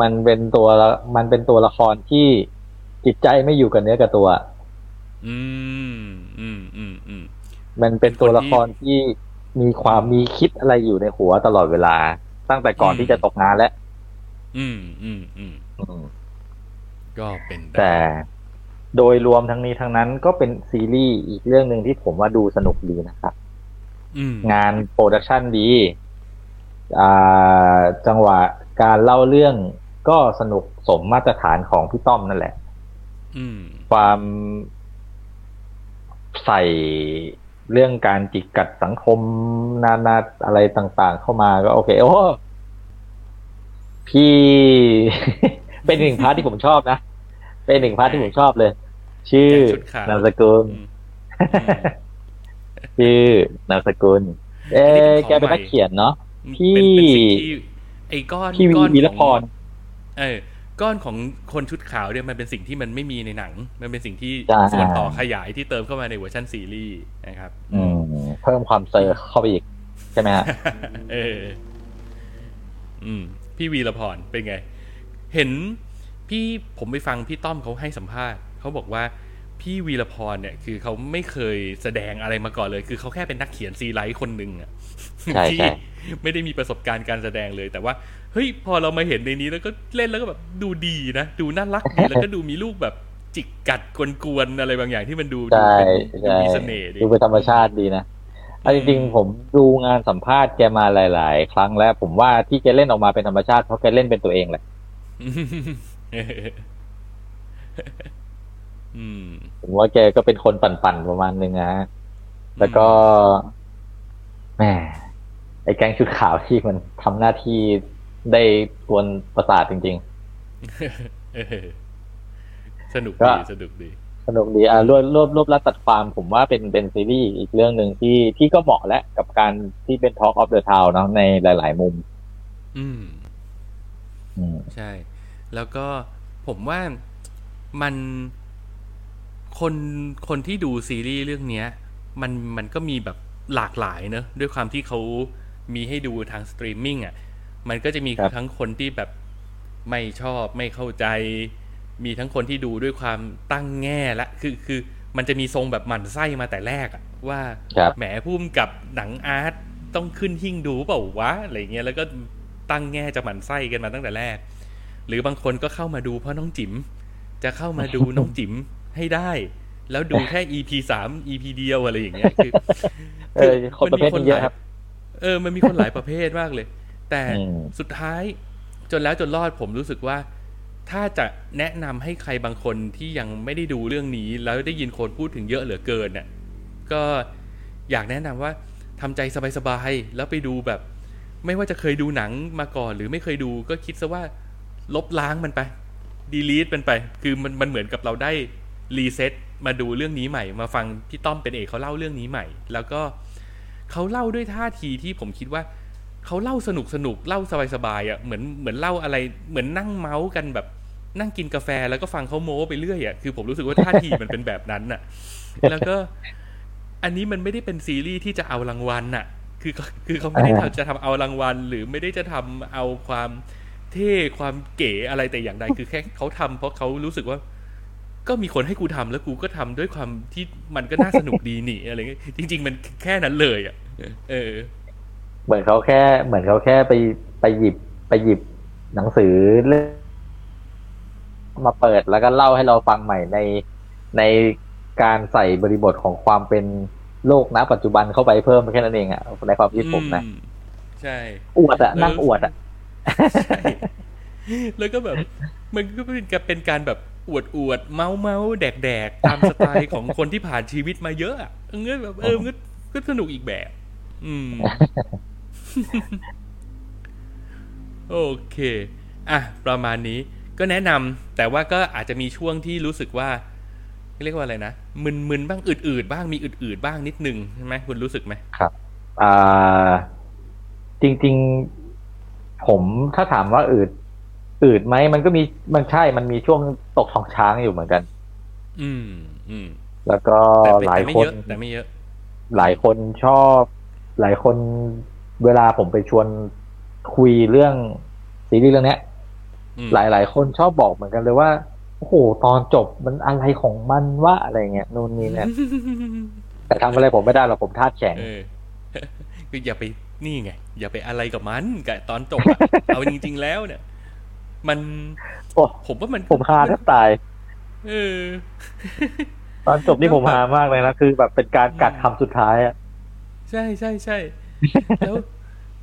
มันเป็นตัวละมันเป็นตัวละครที่ จิตใจไม่อยู่กับเนื้อกับตัว อืมอืมอืมอืมมันเป็นตัวละครที่มีความมีคิดอะไรอยู่ในหัวตลอดเวลา ตั้งแต่ก่อนอืมที่จะตกงานแล้ว อืมอืมอืมอืมก็เป็นได้แต่โดยรวมทั้งนี้ทั้งนั้นก็เป็นซีรีส์อีกเรื่องหนึ่งที่ผมว่าดูสนุกดีนะครับอืมงานโปรดักชันดีอ่าจังหวะการเล่าเรื่องก็สนุกสมมาตรฐานของพี่ต้อมนั่นแหละอืม ความใส่เรื่องการจิกกัดสังคมนานาอะไรต่าง ๆ เข้ามาก็โอเคโอ้พี่ เป็นหนึ่ง part ที่ผมชอบนะ เป็นหนึ่ง part ที่ผมชอบเลย ชื่อแกงชุดขาวนามสกุลอืมชื่อนามสกุล เอ๊อันนี้เป็นของะแกเป็นนักเขียนเนาะพี่เป็นเป็นสิ่งที่ไอ้ก้อนพี่วีก้อนวีรพของรเออ ก้อนของคนชุดขาวเนี่ยมันเป็นสิ่งที่มันไม่มีในหนัง มันเป็นสิ่งที่ใช่ส่วนต่อขยายที่เติมเข้ามาในเวอร์ชันซีรีส์นะครับ อืม เพิ่มความเซอร์เข้าไปอีก ใช่ไหมฮะเออ อืม พี่วีรพรเป็นไง เห็นพี่ผมไปฟังพี่ต้อมเขาให้สัมภาษณ์เขาบอกว่า พี่วีรพรเนี่ยคือเขาไม่เคยแสดงอะไรมาก่อนเลย คือเขาแค่เป็นนักเขียนซีไลท์คนหนึ่งอะใช่ที่ใช่ไม่ได้มีประสบการณ์การแสดงเลย แต่ว่าเฮ้ยพอเรามาเห็นในนี้แล้วก็เล่นแล้วก็แบบดูดีนะดูน่ารักดีแล้วก็ดูมีลูกแบบจิกกัดกวนๆอะไรบางอย่างที่มันดูดูใช่เป็นดูใช่มีเสน่ห์ดีดูเป็นธรรมชาติดีนะเอาจริงๆผมดูงานสัมภาษณ์แกมาหลาย ๆ ครั้งแล้ว ผมว่าที่แกเล่นออกมาเป็นธรรมชาติเพราะแกเล่นเป็นตัวเองแหละอืม ผมว่าแกก็เป็นคนปั่นๆประมาณนึงนะแล้วก็แหมไอ้แก๊งชุดขาวที่มันทำหน้าที่ได้กวนประสาทจริงเออสนุกก็ดีสนุกดีๆสนุกดีอะรวบรวบรวบรัดตัดความผมว่าเป็นเป็นซีรีส์อีกเรื่องหนึ่งที่ที่ก็เหมาะและกับการที่เป็น Talk of the Town เนาะในหลาย ๆ มุม อืมอืมใช่ แล้วก็ผมว่ามัน คนคนที่ดูซีรีส์เรื่องเนี้ยมันมันก็มีแบบหลากหลายเนอะด้วยความที่เขามีให้ดูทางสตรีมมิ่งอะมันก็จะมีครับทั้งคนที่แบบไม่ชอบไม่เข้าใจ มีทั้งคนที่ดูด้วยความตั้งแง่ละคือคือมันจะมีทรงแบบหมั่นไส้มาแต่แรกอะว่าครับแหมพุ่มกับหนังอาร์ตต้องขึ้นหิ้งดูเปล่าวะอะไรเงี้ยแล้วก็ตั้งแง่จะหมั่นไส้กันมาตั้งแต่แรก หรือบางคนก็เข้ามาดูเพราะน้องจิ๋มจะเข้ามาดูน้องจิ๋ม ให้ได้ แล้วดูแค่ EP สาม EP เดียวอะไรอย่างเงี้ยคือเออคนประเภทนี้เยอะครับเออ มันมีคนหลายประเภทมากเลย แต่อืมสุดท้ายจนแล้วจนรอดผมรู้สึกว่า ถ้าจะแนะนำให้ใครบางคนที่ยังไม่ได้ดูเรื่องนี้ แล้วได้ยินคนพูดถึงเยอะเหลือเกินเนี่ยก็อยากแนะนำว่าทำใจสบายๆแล้วไปดูแบบ ไม่ว่าจะเคยดูหนังมาก่อน หรือไม่เคยดูก็คิดซะว่า ลบล้างมันไปดีลีทมันไป คือมันมันเหมือนกับเราได้ reset มาดูเรื่องนี้ใหม่ มาฟังพี่ต้อมเป็นเอกเขาเล่าเรื่องนี้ใหม่ แล้วก็เขาเล่าด้วยท่าทีที่ผมคิดว่าเขาเล่าสนุกสนุกเล่าสบายๆอะเหมือนเหมือนเล่าอะไรเหมือนนั่งเมาส์กันแบบนั่งกินกาแฟแล้วก็ฟังเขาโม้ไปเรื่อยอะคือผมรู้สึกว่าท่าทีมันเป็นแบบนั้นน่ะ แล้วก็อันนี้มันไม่ได้เป็นซีรีส์ที่จะเอารางวัลน่ะ คือคือเขาไม่ได้ทำจะทำเอารางวัล หรือไม่ได้จะทำเอาความเท่ความเก๋อะไรแต่อย่างใดคือแค่เขาทำเพราะเขารู้สึกว่า ก็มีคนให้กูทำแล้วกูก็ทำด้วยความที่มันก็น่าสนุกดีนี่อะไรเงี้ยจริง ๆ มันแค่นั้นเลยอะเออ เหมือนเขาแค่เหมือนเขาแค่ไปไปหยิบไปหยิบหนังสือเล่มมาเปิดแล้วก็เล่าให้เราฟังใหม่ในในการใส่บริบทของความเป็นโลกนะปัจจุบันเข้าไปเพิ่มแค่นั้นเองอะในความคิดผมนะอืใช่อวดอะเออนั่งอวดอะใช่แล้วก็แบบ มันก็เป็นการเป็นการแบบ อวดอวดเมาเมาแดกแดกตามสไตล์ของคนที่ผ่านชีวิตมาเยอะอะเออแบบเออมันก็ก็สนุกอีกแบบ อืม โอเค อะ ประมาณนี้ก็แนะนำแต่ว่าก็อาจจะมีช่วงที่รู้สึกว่าเรียกว่าอะไรนะมึนๆบ้างอืดๆบ้างมีอืดๆบ้างนิดนึงใช่ไหมคุณรู้สึกไหมอ่าจริง ๆ ผมถ้าถามว่าอืด อืดไหมมันก็มีมันใช่มันมีช่วงตกท้องช้างอยู่เหมือนกัน อืม อืม แล้วก็แต่ไม่หลายแต่ไม่คนเยอะแต่ไม่เยอะ หลายคนชอบ หลายคนเวลาผมไปชวนคุยเรื่องซีรีส์เรื่องเนี้ยอืมหลายหลายคนชอบบอกเหมือนกันเลยว่าโอ้โหตอนจบมันอะไรของมันวะอะไรเงี้ยนู่นนี่เนี่ยแต่ทำอะไรผมไม่ได้หรอกผมธาตุแข็งเออก็อย่าไปนี่ไง อย่าไปอะไรกับมันกับตอนจบอะเอาจริง ๆ แล้วเนี่ย มันโอ้ผมว่ามันผมฮาแทบตายเออตอนจบนี่ผมฮามากเลยนะคือแบบเป็นการกัดคำสุดท้ายอะใช่ใช่ใช่แล้ว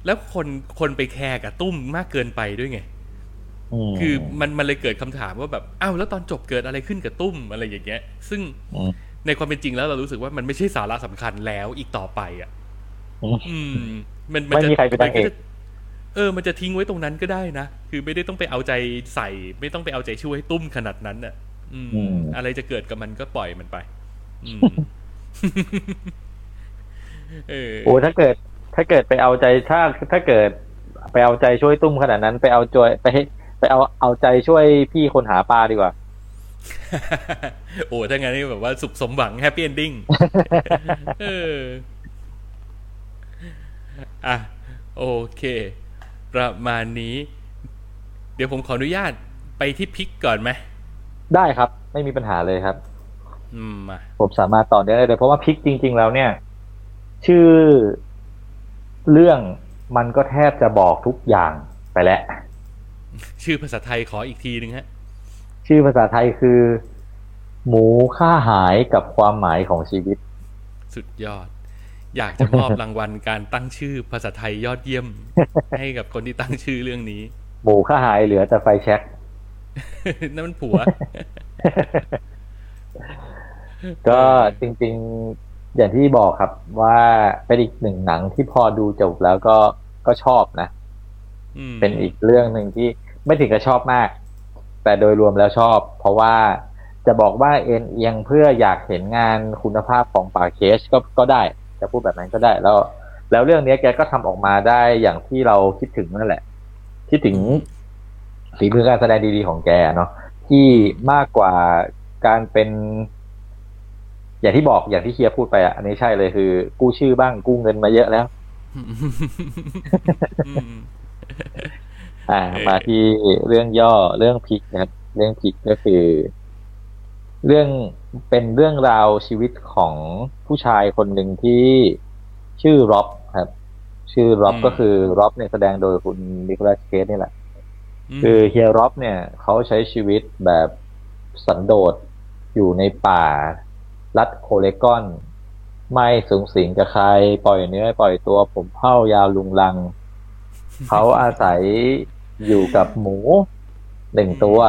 แล้วคนคนไปแคร์กับตุ้มมากเกินไปด้วยไงมคือมันมันเลยเกิดคำถามว่าแบบอ้าวแล้วตอนจบเกิดอะไรขึ้นกับตุ้มอะไรอย่างเงี้ย ซึ่งอืมในความเป็นจริงแล้วเรารู้สึกว่ามันไม่ใช่สาระสำคัญแล้วอีกต่อไป อะอืมอืม มันไม่มีใครเป็นนางเอกมัจะ เออ มันจะทิ้งไว้ตรงนั้นก็ได้นะ คือไม่ได้ต้องไปเอาใจใส่ ไม่ต้องไปเอาใจช่วยให้ตุ้มขนาดนั้นอะอืมอืม อะไรจะเกิดกับมันก็ปล่อยมันไป อืมเออโอ้ถ้าเกิด ถ้าเกิดไปเอาใจถ้าถ้าเกิด ไปเอาใจช่วยตุ้มขนาดนั้น ไปเอาจอยไปให้ไปเอาเอาใจช่วยพี่คนหาปลาดีกว่า โอ้ถ้างั้นนี่แบบว่าสุขสมหวัง happy ending เอออะโอเค ประมาณนี้ เดี๋ยวผมขออนุญาตไปที่ Pig ก่อนไหม ได้ครับ ไม่มีปัญหาเลยครับ อืมมาผมสามารถต่อได้เลยเพราะว่า Pig จริง ๆ แล้วเนี่ย ชื่อเรื่องมันก็แทบจะบอกทุกอย่างไปแล้ว ชื่อภาษาไทยขออีกทีหนึ่งฮะ ชื่อภาษาไทยคือ หมูค่าหายกับความหมายของชีวิต สุดยอด อยากจะมอบรางวัลการตั้งชื่อภาษาไทยยอดเยี่ยม ให้กับคนที่ตั้งชื่อเรื่องนี้ หมูค่าหายเหลือแต่ไฟแช็กนั่นมันผัว ก็จริง ๆ อย่างที่บอกครับว่าเป็นอีกหนึ่งหนังที่พอดูจบแล้วก็ก็ชอบนะอืมเป็นอีกเรื่องหนึ่งที่ไม่ถึงกับชอบมาก แต่โดยรวมแล้วชอบ เพราะว่าจะบอกว่าเอ็นเอียงเพื่ออยากเห็นงานคุณภาพของป่าเคชก็ก็ได้ จะพูดแบบนั้นก็ได้แล้ว แล้วเรื่องนี้แกก็ทำออกมาได้อย่างที่เราคิดถึงนั่นแหละ คิดถึงฝีมือการแสดงดีๆของแกเนาะที่มากกว่าการเป็น อย่างที่บอกอย่างที่เคียร์พูดไปอะอันนี้ใช่เลยคือ กู้ชื่อบ้างกู้เงินมาเยอะแล้วอืมอ่าเอ่อมาที่เรื่องย่อเรื่องพลิกนะครับ เรื่องพลิกก็คือ เรื่องเป็นเรื่องราวชีวิตของผู้ชายคนหนึ่งที่ชื่อร็อบครับ ชื่อร็อบก็คือร็อบเนี่ยแสดงโดยคุณนิโคลัสเคสนี่แหละ คือเฮียร็อบเนี่ยเขาใช้ชีวิตแบบสันโดษอยู่ในป่า รัฐโอเลกอน ไม่สูงสิงกับใคร ปล่อยเนื้อ ปล่อยตัวผมเผ้ายาวลุงลัง เขาอาศัยอยู่กับหมูหนึ่งตัว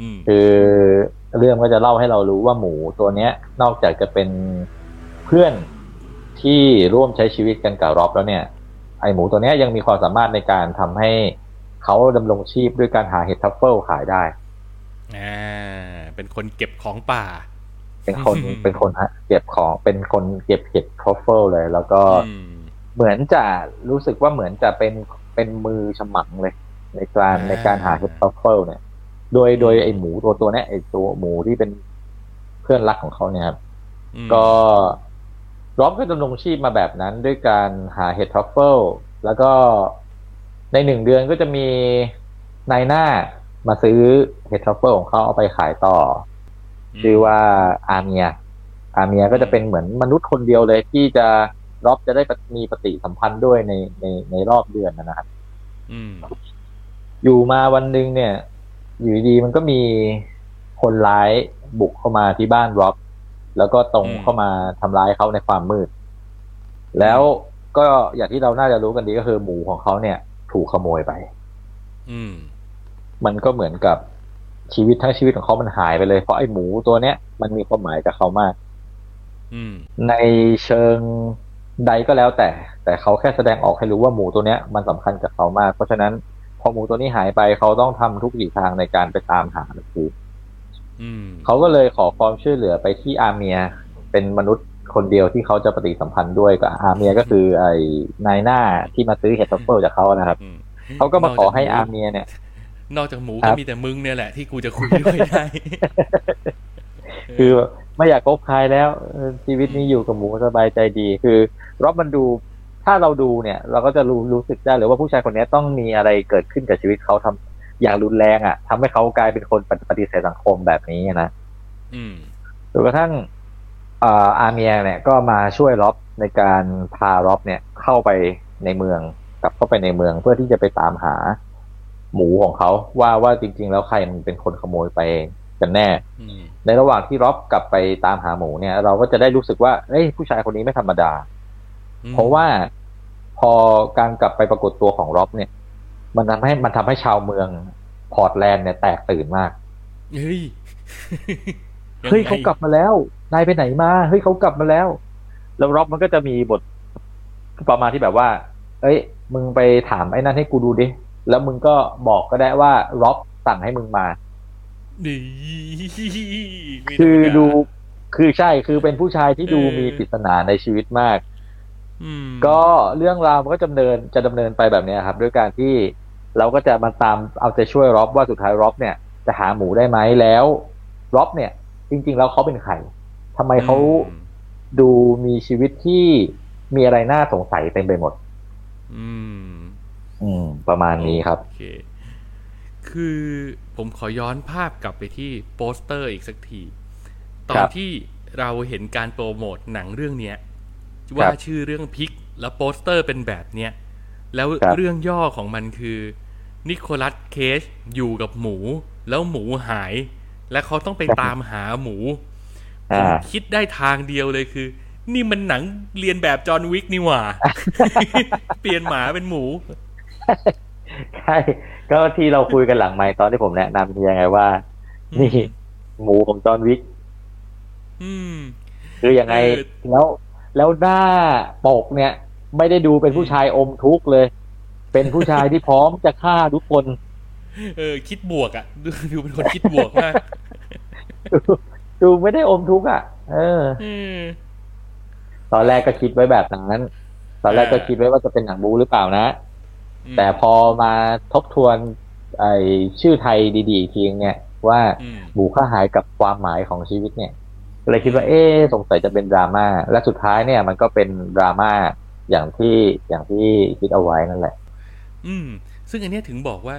อืมคือ เรื่องก็จะเล่าให้เรารู้ว่าหมูตัวเนี้ย นอกจากจะเป็นเพื่อนที่ร่วมใช้ชีวิตกันกับร็อบแล้วเนี่ย ไอหมูตัวเนี้ยยังมีความสามารถในการทำให้เขาดำรงชีพด้วยการหาเห็ดทรัฟเฟิลขายได้อ่าเป็นคนเก็บของป่า เป็นคนอืมเป็นคนฮะเก็บของเป็นคนเก็บเห็ดทรัฟเฟิลเลย แล้วก็อืมเหมือนจะรู้สึกว่าเหมือนจะเป็นเป็นมือฉมังเลย ในการอ่าในการหาเห็ดทรัฟเฟิลเนี่ย โดยโดยไอหมูตัวตัวเนี้ยไอตัวหมูที่เป็นเพื่อนรักของเขาเนี่ยครับอืมก็ร็อบก็ดำรงชีพมาแบบนั้นด้วยการหาเห็ดทรัฟเฟิลแล้วก็ในหนึ่งเดือนก็จะมีนายหน้ามาซื้อเห็ดทรัฟเฟิลของเขาเอาไปขายต่อชื่อว่าอาเมียร์ อาเมียร์ก็จะเป็นเหมือนมนุษย์คนเดียวเลยที่จะร็อบจะได้มีปฏิสัมพันธ์ด้วยในในในรอบเดือนนะครับอืมอยู่มาวันหนึ่งเนี่ย อยู่ดีๆมันก็มีคนร้ายบุกเข้ามาที่บ้านร็อบแล้วก็ตรงอืมเข้ามาทำร้ายเขาในความมืด แล้วก็อย่างที่เราน่าจะรู้กันดีก็คือหมูของเขาเนี่ย ถูกขโมยไป อืม มันก็เหมือนกับชีวิตทั้งชีวิตของเขามันหายไปเลย เพราะไอ้หมูตัวเนี้ยมันมีความหมายกับเขามาก อืม ในเชิงใดก็แล้วแต่ แต่เขาแค่แสดงออกให้รู้ว่าหมูตัวเนี้ย มันสำคัญกับเขามาก เพราะฉะนั้น พอหมูตัวนี้หายไปเขาต้องทำทุกวิถีทางในการไปตามหามันคืออืมเขาก็เลยขอความช่วยเหลือไปที่อาเมียร์ เป็นมนุษย์คนเดียวที่เขาจะปฏิสัมพันธ์ด้วยกับอาเมียร์ก็คือ ไอ้นายหน้าที่มาซื้อเห็ดทรัฟเฟิลจากเขานะครับอืมเขาก็มาขอให้นอกอาจากหมูเมียเนี่ย นอกจากหมูครัก็บมีแต่มึงเนี่ยแหละที่กูจะคุยด้วยได้คือไม่อยากคบใครแล้วเออชีวิตนี้อยู่กับหมูสบายใจดี คือรอบมันดู ถ้าเราดูเนี่ย เราก็จะรู้รู้สึกได้เลยว่าผู้ชายคนนี้ต้องมีอะไรเกิดขึ้นกับชีวิตเขาทำอย่างรุนแรงอะทำให้เขากลายเป็นคนปฏิเสธสังคมแบบนี้นะอืมจนกระทั่งเอ่ออาเมียเนี่ยก็มาช่วยล็อบในการพาล็อบเนี่ยเข้าไปในเมืองกลับเข้าไปในเมืองเพื่อที่จะไปตามหาหมูของเขาว่าว่าจริง ๆ แล้วใครมันเป็นคนขโมยไปกันแน่อืมในระหว่างที่ล็อบกลับไปตามหาหมูเนี่ย เราก็จะได้รู้สึกว่าเอ้ยผู้ชายคนนี้ไม่ธรรมดา เพราะว่าพอการกลับไปปรากฏตัวของล็อบเนี่ย มันทำให้มันทำให้ชาวเมืองพอร์ตแลนด์เนี่ยแตกตื่นมาก เฮ้ย เฮ้ยเขากลับมาแล้ว นายไปไหนมา เฮ้ยเขากลับมาแล้ว แล้วร็อบมันก็จะมีบทประมาณที่แบบว่า เอ้ย มึงไปถามไอ้นั่นให้กูดูดิ แล้วมึงก็บอกก็ได้ว่าร็อบสั่งให้มึงมาดีไม่ธรรมดาคือดู คือใช่ คือเป็นผู้ชายที่ดูเออมีปริศนาในชีวิตมากอืม ก็เรื่องราวมันก็ดำเนินจะดำเนินไปแบบเนี้ยครับ ด้วยการที่เราก็จะมาตามเอาใจช่วยร็อบว่าสุดท้ายร็อบเนี่ยจะหาหมูได้ไหมแล้วร็อบเนี่ย จริง ๆ แล้วเขาเป็นใครทำไมเขาอืมดูมีชีวิตที่มีอะไรน่าสงสัยเต็มไปหมด อืม อืม ประมาณนี้ครับโอเคคือผมขอย้อนภาพกลับไปที่โปสเตอร์อีกสักที ตอคนรับที่เราเห็นการโปรโมทหนังเรื่องเนี้ย ว่าชื่อเรื่อง Pig แล้วโปสเตอร์เป็นแบบเนี้ยแล้วครับเรื่องย่อของมันคือ นิโคลัสเคจอยู่กับหมู แล้วหมูหาย และเขาต้องไปตามหาหมูผมอ่าคิดได้ทางเดียวเลยคือ นี่มันหนังเรียนแบบจอห์นวิกนี่หว่า เปลี่ยนหมาเป็นหมูใช่ก็ที่เราคุยกันหลังไมค์ตอนที่ผมแนะนำยังไงว่า นี่หมูของจอห์นวิกอืมคือยังไงเออแล้ว แล้วหน้าปกเนี่ย ไม่ได้ดูเป็นผู้ชายอมทุกข์เลย เป็นผู้ชายที่พร้อมจะฆ่าทุกคน เออ คิดบวกอะ่ะดูดูเป็นคนคิดบวกมากดูดูไม่ได้อมทุกข์อะ เอออืมตอนแรกก็คิดไว้แบบนั้น ตอนแรกก็คิดไว้ว่าจะเป็นหนังบูหรือเปล่านะ แต่พอมาทบทวน ไอชื่อไทยดีๆอีกทีเนี่ย ว่าอืมหมูค่าหายกับความหมายของชีวิตเนี่ย ก็เลยคิดว่าเอ๊ะสงสัยจะเป็นดราม่าและสุดท้ายเนี่ย มันก็เป็นดราม่าอย่างที่อย่างที่คิดเอาไว้นั่นแหละ อืม ซึ่งอันเนี้ยถึงบอกว่า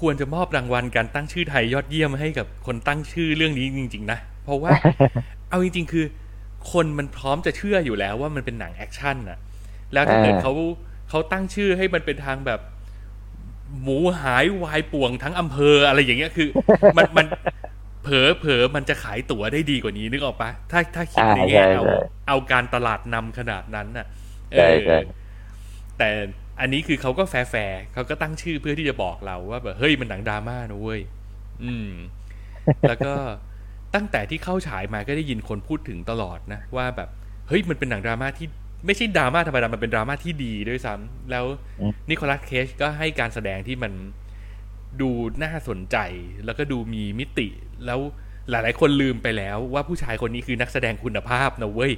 ควรจะมอบรางวัลการตั้งชื่อไทยยอดเยี่ยมให้กับคนตั้งชื่อเรื่องนี้จริง ๆ นะ เพราะว่า เอาจริง ๆ คือ คนมันพร้อมจะเชื่ออยู่แล้วว่ามันเป็นหนังแอคชั่นน่ะ แล้วถ้าเกิดอ่าเขาเขาตั้งชื่อให้มันเป็นทางแบบ หมูหายวายป่วงทั้งอำเภออะไรอย่างเงี้ยคือ มันมัน เผลอเผลอมันจะขายตั๋วได้ดีกว่านี้นึกออกปะถ้าถ้าคิดในแง่อ่าใช่เอาใช่เอาการตลาดนำขนาดนั้นน่ะเอใช่อใช่แต่อันนี้คือเขาก็แฟร์ๆเขาก็ตั้งชื่อเพื่อที่จะบอกเราว่าแบบเฮ้ยมันหนังดราม่านะเว้ยอืม แล้วก็ตั้งแต่ที่เข้าฉายมาก็ได้ยินคนพูดถึงตลอดนะ ว่าแบบเฮ้ยมันเป็นหนังดราม่าที่ไม่ใช่ดราม่าธรรมดา มันเป็นดราม่าที่ดีด้วยซ้ำแล้วอืมนิโคลัสเคจก็ให้การแสดงที่มันดูน่าสนใจ แล้วก็ดูมีมิติ แล้วหลายๆ คนลืมไปแล้วว่าผู้ชายคนนี้คือนักแสดงคุณภาพนะเว้ย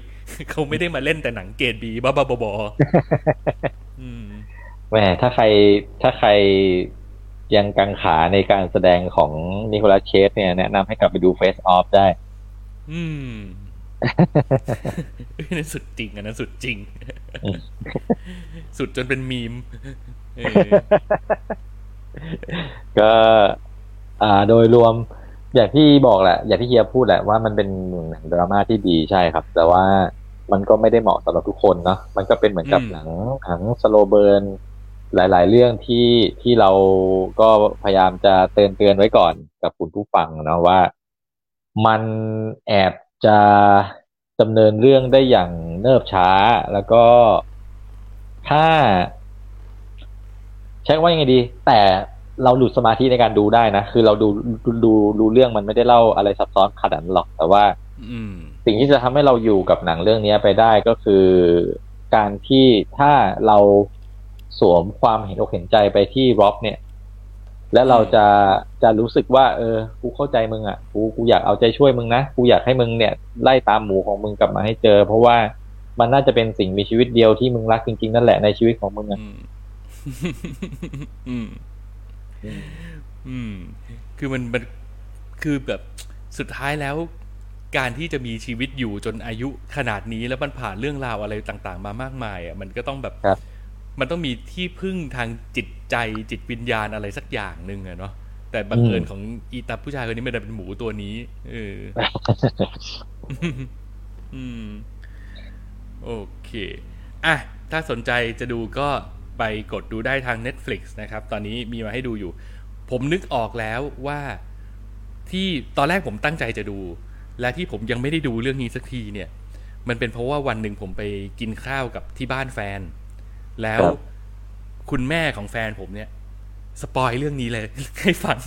เขาไม่ได้มาเล่นแต่หนังเกรดบีบ้าๆบอๆอืมแหมถ้าใครถ้าใครยังกังขาในการแสดงของนิโคลัสเคสเนี่ยแนะนำให้กลับไปดู Face Off ได้ อืมเอ้ยนั่นสุดจริงอันนั้นสุดจริงอืมสุดจนเป็นมีมเออก็ อ่าโดยรวม อย่างที่บอกแหละ อย่างที่เฮียพูดแหละว่ามันเป็นหนังดราม่าที่ดีใช่ครับ แต่ว่ามันก็ไม่ได้เหมาะสำหรับทุกคนเนาะมันก็เป็นเหมือนกับหนังหนังสโลเบิร์นหลาย ๆ เรื่องที่ที่เราก็พยายามจะเตือนเตือนไว้ก่อนกับคุณผู้ฟังเนาะว่า มันแอบจะดำเนินเรื่องได้อย่างเนิบช้า แล้วก็ถ้าใช้คำว่ายังไงดี แต่ เราหลุดสมาธิในการดูได้นะ คือเราดูดูดูดูเรื่องมันไม่ได้เล่าอะไรซับซ้อนขนาดนั้นหรอก แต่ว่าอืมสิ่งที่จะทำให้เราอยู่กับหนังเรื่องนี้ไปได้ก็คือการที่ถ้าเราสวมความเห็นอกเห็นใจไปที่ร็อบเนี่ย แล้วเราจะจะรู้สึกว่า เออ กูเข้าใจมึงอะ กูกูอยากเอาใจช่วยมึงนะ กูอยากให้มึงเนี่ย ไล่ตามหมูของมึงกลับมาให้เจอ เพราะว่ามันน่าจะเป็นสิ่งมีชีวิตเดียวที่มึงรักจริงๆนั่นแหละในชีวิตของมึงอะ อืมอืมอืม คือมันมันคือแบบสุดท้ายแล้วการที่จะมีชีวิตอยู่จนอายุขนาดนี้แล้วมันผ่านเรื่องราวอะไรต่าง ๆ มามากมายอะมันก็ต้องแบบครับมันต้องมีที่พึ่งทางจิตใจจิตวิญญาณอะไรสักอย่างหนึ่งอะเนาะแต่บังเอิญของอีตาผู้ชายคนนี้มันดันเป็นหมูตัวนี้ เออ อืม โอเค อะ ถ้าสนใจจะดูก็ ไปกดดูได้ทาง Netflix นะครับ ตอนนี้มีมาให้ดูอยู่ ผมนึกออกแล้วว่าที่ตอนแรกผมตั้งใจจะดู และที่ผมยังไม่ได้ดูเรื่องนี้สักทีเนี่ย มันเป็นเพราะว่าวันหนึ่งผมไปกินข้าวกับที่บ้านแฟน แล้วครับคุณแม่ของแฟนผมเนี่ย spoil เรื่องนี้เลย ให้ฟัง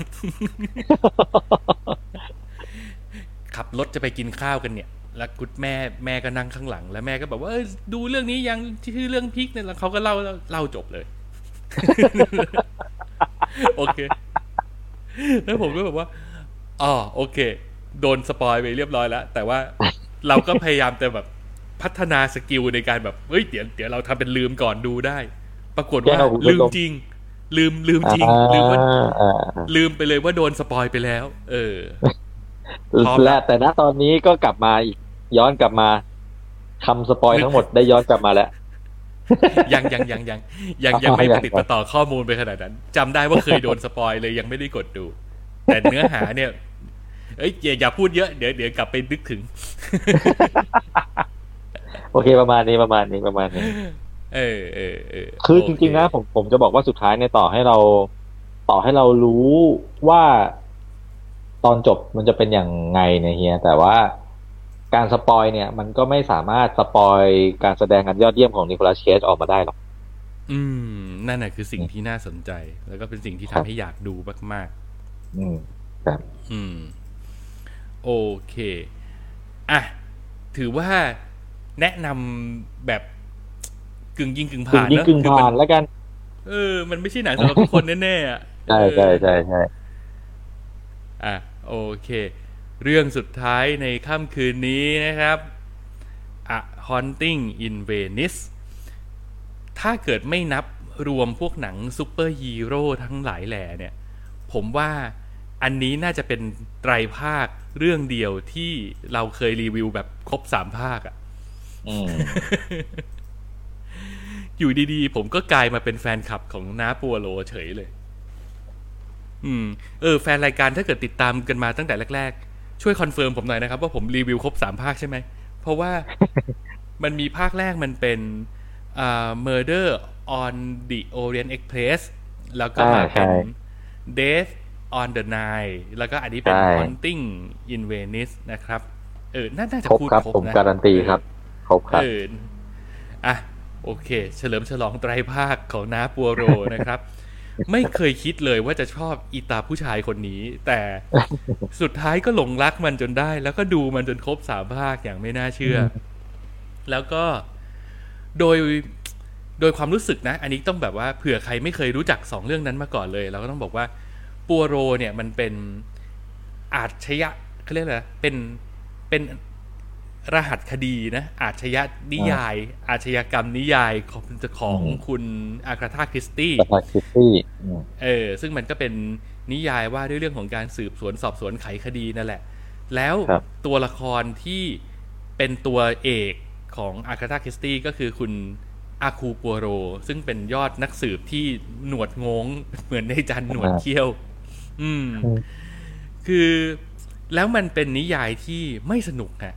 ขับรถจะไปกินข้าวกันเนี่ย แล้วคุณแม่แม่ก็นั่งข้างหลัง แล้วแม่ก็แบบว่าเอ้ยดูเรื่องนี้ยังชื่อเรื่อง Pig เนี่ยแล้วเขาก็เล่าเล่าจบเลย โอเค แล้วผมก็แบบว่าอ๋อโอเค โดน spoil ไปเรียบร้อยแล้ว แต่ว่าเราก็พยายามจะแบบพัฒนา skill ในการแบบเฮ้ยเดี๋ยวเดี๋ยวเราทำเป็นลืมก่อนดูได้ ปรากฏว่าแก้วคุณผู้ชมลืมจริง ลืมลืมจริงลืมว่าอ่าลืมไปเลยว่าโดน spoil ไปแล้ว เออพร้อมและแต่ณตอนนี้ก็กลับมาอีก ย้อนกลับมาทำ spoil ทั้งหมดได้ย้อนกลับมาแล้ว ยังยังยังยังยังยังไม่ประติดประต่อข้อมูลไปขนาดนั้นจำได้ว่าเคยโดน spoil เลยยังไม่ได้กดดู แต่เนื้อหาเนี่ย เอ้ยอย่าอย่าพูดเยอะเดี๋ยวเดี๋ยวกลับไปนึกถึง โอเคประมาณนี้ประมาณนี้ประมาณนี้เออเออเออคือจโเริงๆนะผมผมจะบอกว่าสุดท้ายเนี่ยต่อให้เรา ต่อให้เรารู้ว่าตอนจบมันจะเป็นอย่างไงเนี่ยเฮียแต่ว่า การสปอยเนี่ย มันก็ไม่สามารถสปอยการแสดงอันยอดเยี่ยมของนิโคลัสเคสออกมาได้หรอก อืม นั่นแหะคือสิ่งที่น่าสนใจ แล้วก็เป็นสิ่งที่ทำให้อยากดูมากอืมครับๆอืม โอเค อะ ถือว่าแนะนำแบบกึ่งยิงกึ่งกึ่งผ่านยิงเนอะกึ่งคือผ่ามันแล้วกัน เออ มันไม่ใช่หนังสำหรับทุกคนแน่ๆอะใช่ใช่ใช่ใช่อะ โอเค เรื่องสุดท้ายในค่ำคืนนี้นะครับ A Haunting in Venice ถ้าเกิดไม่นับรวมพวกหนังซูเปอร์ฮีโร่ทั้งหลายแหล่เนี่ย ผมว่าอันนี้น่าจะเป็นไตรภาคเรื่องเดียวที่เราเคยรีวิวแบบครบสามภาคอะอืมอยู่ดีๆ ผมก็กลายมาเป็นแฟนคลับของน้าปัวโลเฉยเลย อืม เออ แฟนรายการถ้าเกิดติดตามกันมาตั้งแต่แรก ๆ ช่วย confirm ผมหน่อยนะครับ ว่าผมรีวิวครบสามภาคใช่ไหม เพราะว่ามันมีภาคแรกมันเป็นอ่า Murder on the Orient Express แล้วก็มาเป็นอ่าใช่ Death on the Nile แล้วก็อันนี้เป็นใช่ Haunting in Venice นะครับ เออ น่าน่าจะครบพูดครับครบผมนะการันตีครับ ครบครับเอออะ โอเค เฉลิมฉลองไตรภาคของน้าปัวโรนะครับ ไม่เคยคิดเลยว่าจะชอบอีตาผู้ชายคนนี้ แต่สุดท้ายก็หลงรักมันจนได้ แล้วก็ดูมันจนครบสามภาคอย่างไม่น่าเชื่อ แล้วก็โดยโดยความรู้สึกนะ อันนี้ต้องแบบว่าเผื่อใครไม่เคยรู้จักสองเรื่องนั้นมาก่อนเลย เราก็ต้องบอกว่าปัวโรเนี่ยมันเป็นอาชญะเขาเรียกอะไรนะเป็นเป็น รหัสคดีนะอาชญะนิยาย อาชญากรรมนิยายของของอืมคุณอากาธาคริสตี้ปาคิตตี้อืมเออซึ่งมันก็เป็นนิยายว่าด้วยเรื่องของการสืบสวนสอบสวนไขคดีนั่นแหละ แล้วครับตัวละครที่เป็นตัวเอกของอากาธาคริสตี้ก็คือคุณอาคูปัวโร ซึ่งเป็นยอดนักสืบที่หนวดงง เหมือนในจันหนวดเขี้ยว อืมอืมคือแล้วมันเป็นนิยายที่ไม่สนุกอะ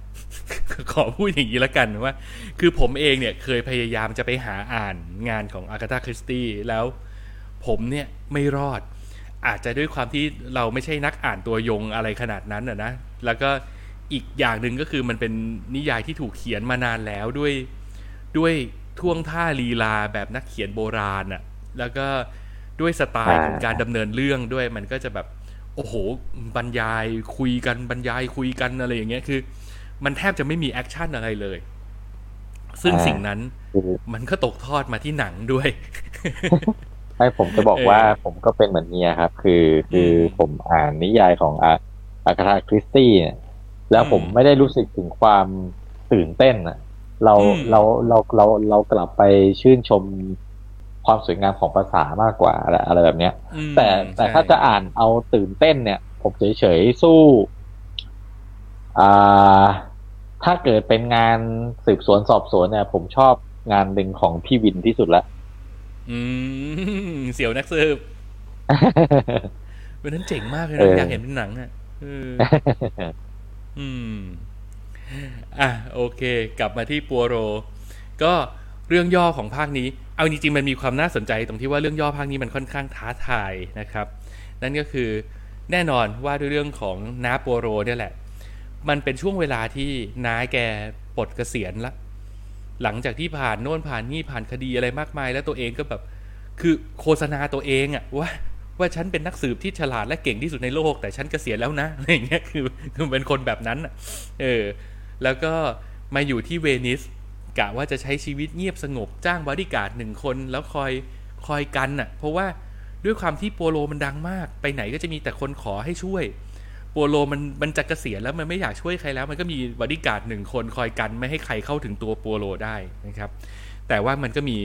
ขอพูดอย่างนี้ล้วกันว่า คือผมเองเนี่ยเคยพยายามจะไปหาอ่านงานของอากาธาคริสตี้แล้วผมเนี่ยไม่รอด อาจจะด้วยความที่เราไม่ใช่นักอ่านตัวยงอะไรขนาดนั้นอะนะ แล้วก็อีกอย่างหนึ่งก็คือมันเป็นนิยายที่ถูกเขียนมานานแล้วด้วยด้วยท่วงท่าลีลาแบบนักเขียนโบราณอะแล้วก็ด้วยสไตล์ของการดำเนินเรื่องด้วยมันก็จะแบบ โอ้โหบรรยายคุยกันบรรยายคุยกันอะไรอย่างเงี้ยคือ มันแทบจะไม่มีแอคชั่นอะไรเลย ซึ่งอ่าสิ่งนั้นคือมันก็ตกทอดมาที่หนังด้วยไม่ผมจะบอกเออว่าผมก็เป็นเหมือนเฮียครับ คือคืออมผมอ่านนิยายของอาอากาธาคริสตี้เนี่ยแล้วผมอืมไม่ได้รู้สึกถึงความตื่นเต้นอะเราอืมเราเราเราเรากลับไปชื่นชมความสวยงามของภาษามากกว่าอะไรอะไรแบบเนี้ยอืมแต่แต่ใช่ถ้าจะอ่านเอาตื่นเต้นเนี่ย ผมเฉยๆสู้ อ่า ถ้าเกิดเป็นงานสืบสวนสอบสวนเนี่ย ผมชอบงานหนึ่งของพี่วินที่สุดละอืมเสียวนักสืบวันนั้นเจ๋งมากเลยเอนะออยากเห็นเป็นหนังอะเอออืม อะโอเค กลับมาที่ปัวโร ก็เรื่องย่อของภาคนี้ เอาจริงๆมันมีความน่าสนใจตรงที่ว่าเรื่องย่อภาคนี้มันค่อนข้างท้าทายนะครับ นั่นก็คือแน่นอนว่าด้วยเรื่องของน้าปัวโรเนี่ยแหละ มันเป็นช่วงเวลาที่น้าแกปลดเกษียณละ หลังจากที่ผ่านโน่นผ่านนี่ผ่านคดีอะไรมากมาย แล้วตัวเองก็แบบ คือโฆษณาตัวเองอะว่าว่าฉันเป็นนักสืบที่ฉลาดและเก่งที่สุดในโลก แต่ฉันเกษียณแล้วนะอะไรเงี้ยคือคือเป็นคนแบบนั้นเออ แล้วก็มาอยู่ที่เวนิสกะว่าจะใช้ชีวิตเงียบสงบจ้างบริการดหนึ่งคน แล้วคอยคอยกันน่ะ เพราะว่าด้วยความที่โปโลมันดังมาก ไปไหนก็จะมีแต่คนขอให้ช่วย โปโลมันมันจะเกษียณแล้วมันไม่อยากช่วยใครแล้ว มันก็มีบริการดหนึ่งคนคอยกันไม่ให้ใครเข้าถึงตัวโปโลได้นะครับ แต่ว่ามันก็มี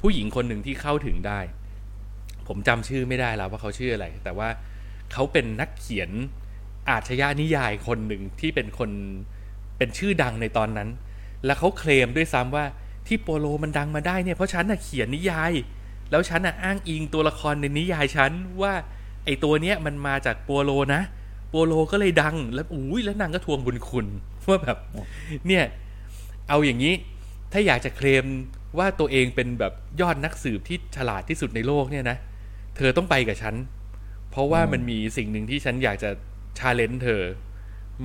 ผู้หญิงคนหนึ่งที่เข้าถึงได้ ผมจำชื่อไม่ได้แล้วว่าเขาชื่ออะไร แต่ว่าเขาเป็นนักเขียนอาชญานิยายคนหนึ่งที่เป็นคนเป็นชื่อดังในตอนนั้น แล้วเขาเคลมด้วยซ้ำว่าที่โปโลมันดังมาได้เนี่ยเพราะฉันน่ะเขียนนิยาย แล้วฉันน่ะอ้างอิงตัวละครในนิยายฉันว่าไอตัวเนี้ยมันมาจากโปโลนะ โปโลก็เลยดัง แล้วอุ้ยแล้วนางก็ทวงบุญคุณว่าแบบเนี่ยเอาอย่างนี้ถ้าอยากจะเคลมว่าตัวเองเป็นแบบยอดนักสืบที่ฉลาดที่สุดในโลกเนี่ยนะ เธอต้องไปกับฉัน เพราะว่ามันมีสิ่งหนึ่งที่ฉันอยากจะชาเลนจ์เธอ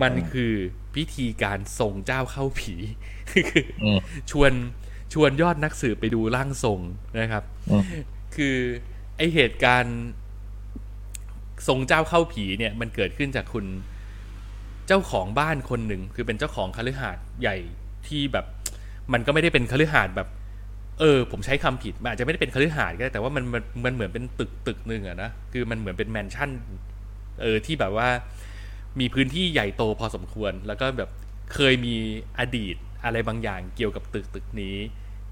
มันคือพิธีการส่งเจ้าเข้าผีคืออืมชวนชวนยอดนักสืบไปดูร่างทรงนะครับอืมคือไอเหตุการณ์ ทรงเจ้าเข้าผีเนี่ยมันเกิดขึ้นจากคุณเจ้าของบ้านคนหนึ่งคือเป็นเจ้าของคฤหาสน์ใหญ่ที่แบบ มันก็ไม่ได้เป็นคฤหาสน์แบบ เออ ผมใช้คำผิดมันอาจจะไม่ได้เป็นคฤหาสน์ก็ได้แต่ว่ามันมันมันเหมือนเป็นตึกตึกหนึ่งอะนะคือมันเหมือนเป็นแมนชั่นเออที่แบบว่ามีพื้นที่ใหญ่โตพอสมควร แล้วก็แบบเคยมีอดีตอะไรบางอย่างเกี่ยวกับตึกตึกนี้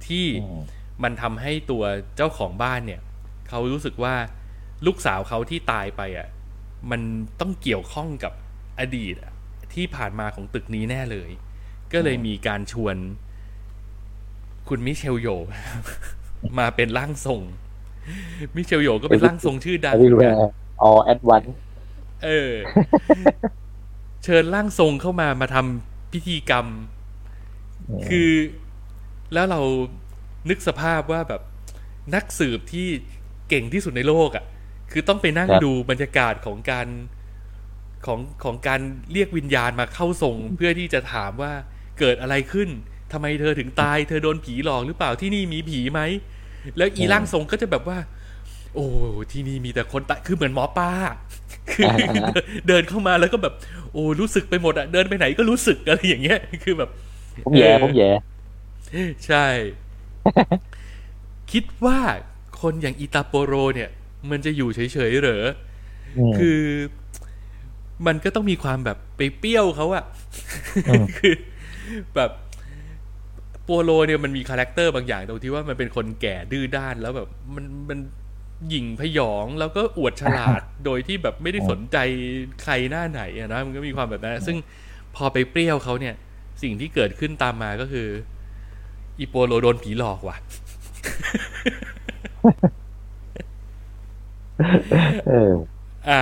ที่อืมมันทำให้ตัวเจ้าของบ้านเนี่ย เขารู้สึกว่า ลูกสาวเขาที่ตายไปอะมันต้องเกี่ยวข้องกับอดีตอะที่ผ่านมาของตึกนี้แน่เลย ก็เลยมีการชวน คุณมิเชลโย มาเป็นร่างทรง มิเชลโยก็เป็นร่างทรงชื่อดังเหมือนกัน everywhere all at once เออ เชิญร่างทรงเข้ามามาทำพิธีกรรม คือแล้วเรานึกสภาพว่าแบบนักสืบที่เก่งที่สุดในโลกอะ่ะ คือต้องไปนั่งครับดูบรรยากาศของการของของการเรียกวิญญาณมาเข้าทรงเพื่อที่จะถามว่าเกิดอะไรขึ้นทำไมเธอถึงตาย เธอโดนผีหลอกหรือเปล่าที่นี่มีผีไหม แล้วอีร่างทรงก็จะแบบว่า โอ้ที่นี่มีแต่คนตายคือเหมือนหมอป้า คืออาเดินเข้ามาแล้วก็แบบ โอ้รู้สึกไปหมดอะเดินไปไหนก็รู้สึกอะไรอย่างเงี้ย คือแบบผมแย่เออผมแย่ใช่ คิดว่าคนอย่างอิตาโปโรเนี่ย มันจะอยู่เฉยๆเหรอมคือ มันก็ต้องมีความแบบไปเปรี้ยวเขาอะอืมคือ แบบโปโลเนี่ยมันมีคาแรคเตอร์บางอย่างตรงที่ว่ามันเป็นคนแก่ดื้อด้านแล้วแบบมันมันหยิ่งพยองแล้วก็อวดฉลาดโดยที่แบบไม่ได้สนใจใครหน้าไหนอะนะมันก็มีความแบบนั้นซึ่งพอไปเปรี้ยวเขาเนี่ย สิ่งที่เกิดขึ้นตามมาก็คือ อีโปโลโดนผีหลอกว่ะเอออะ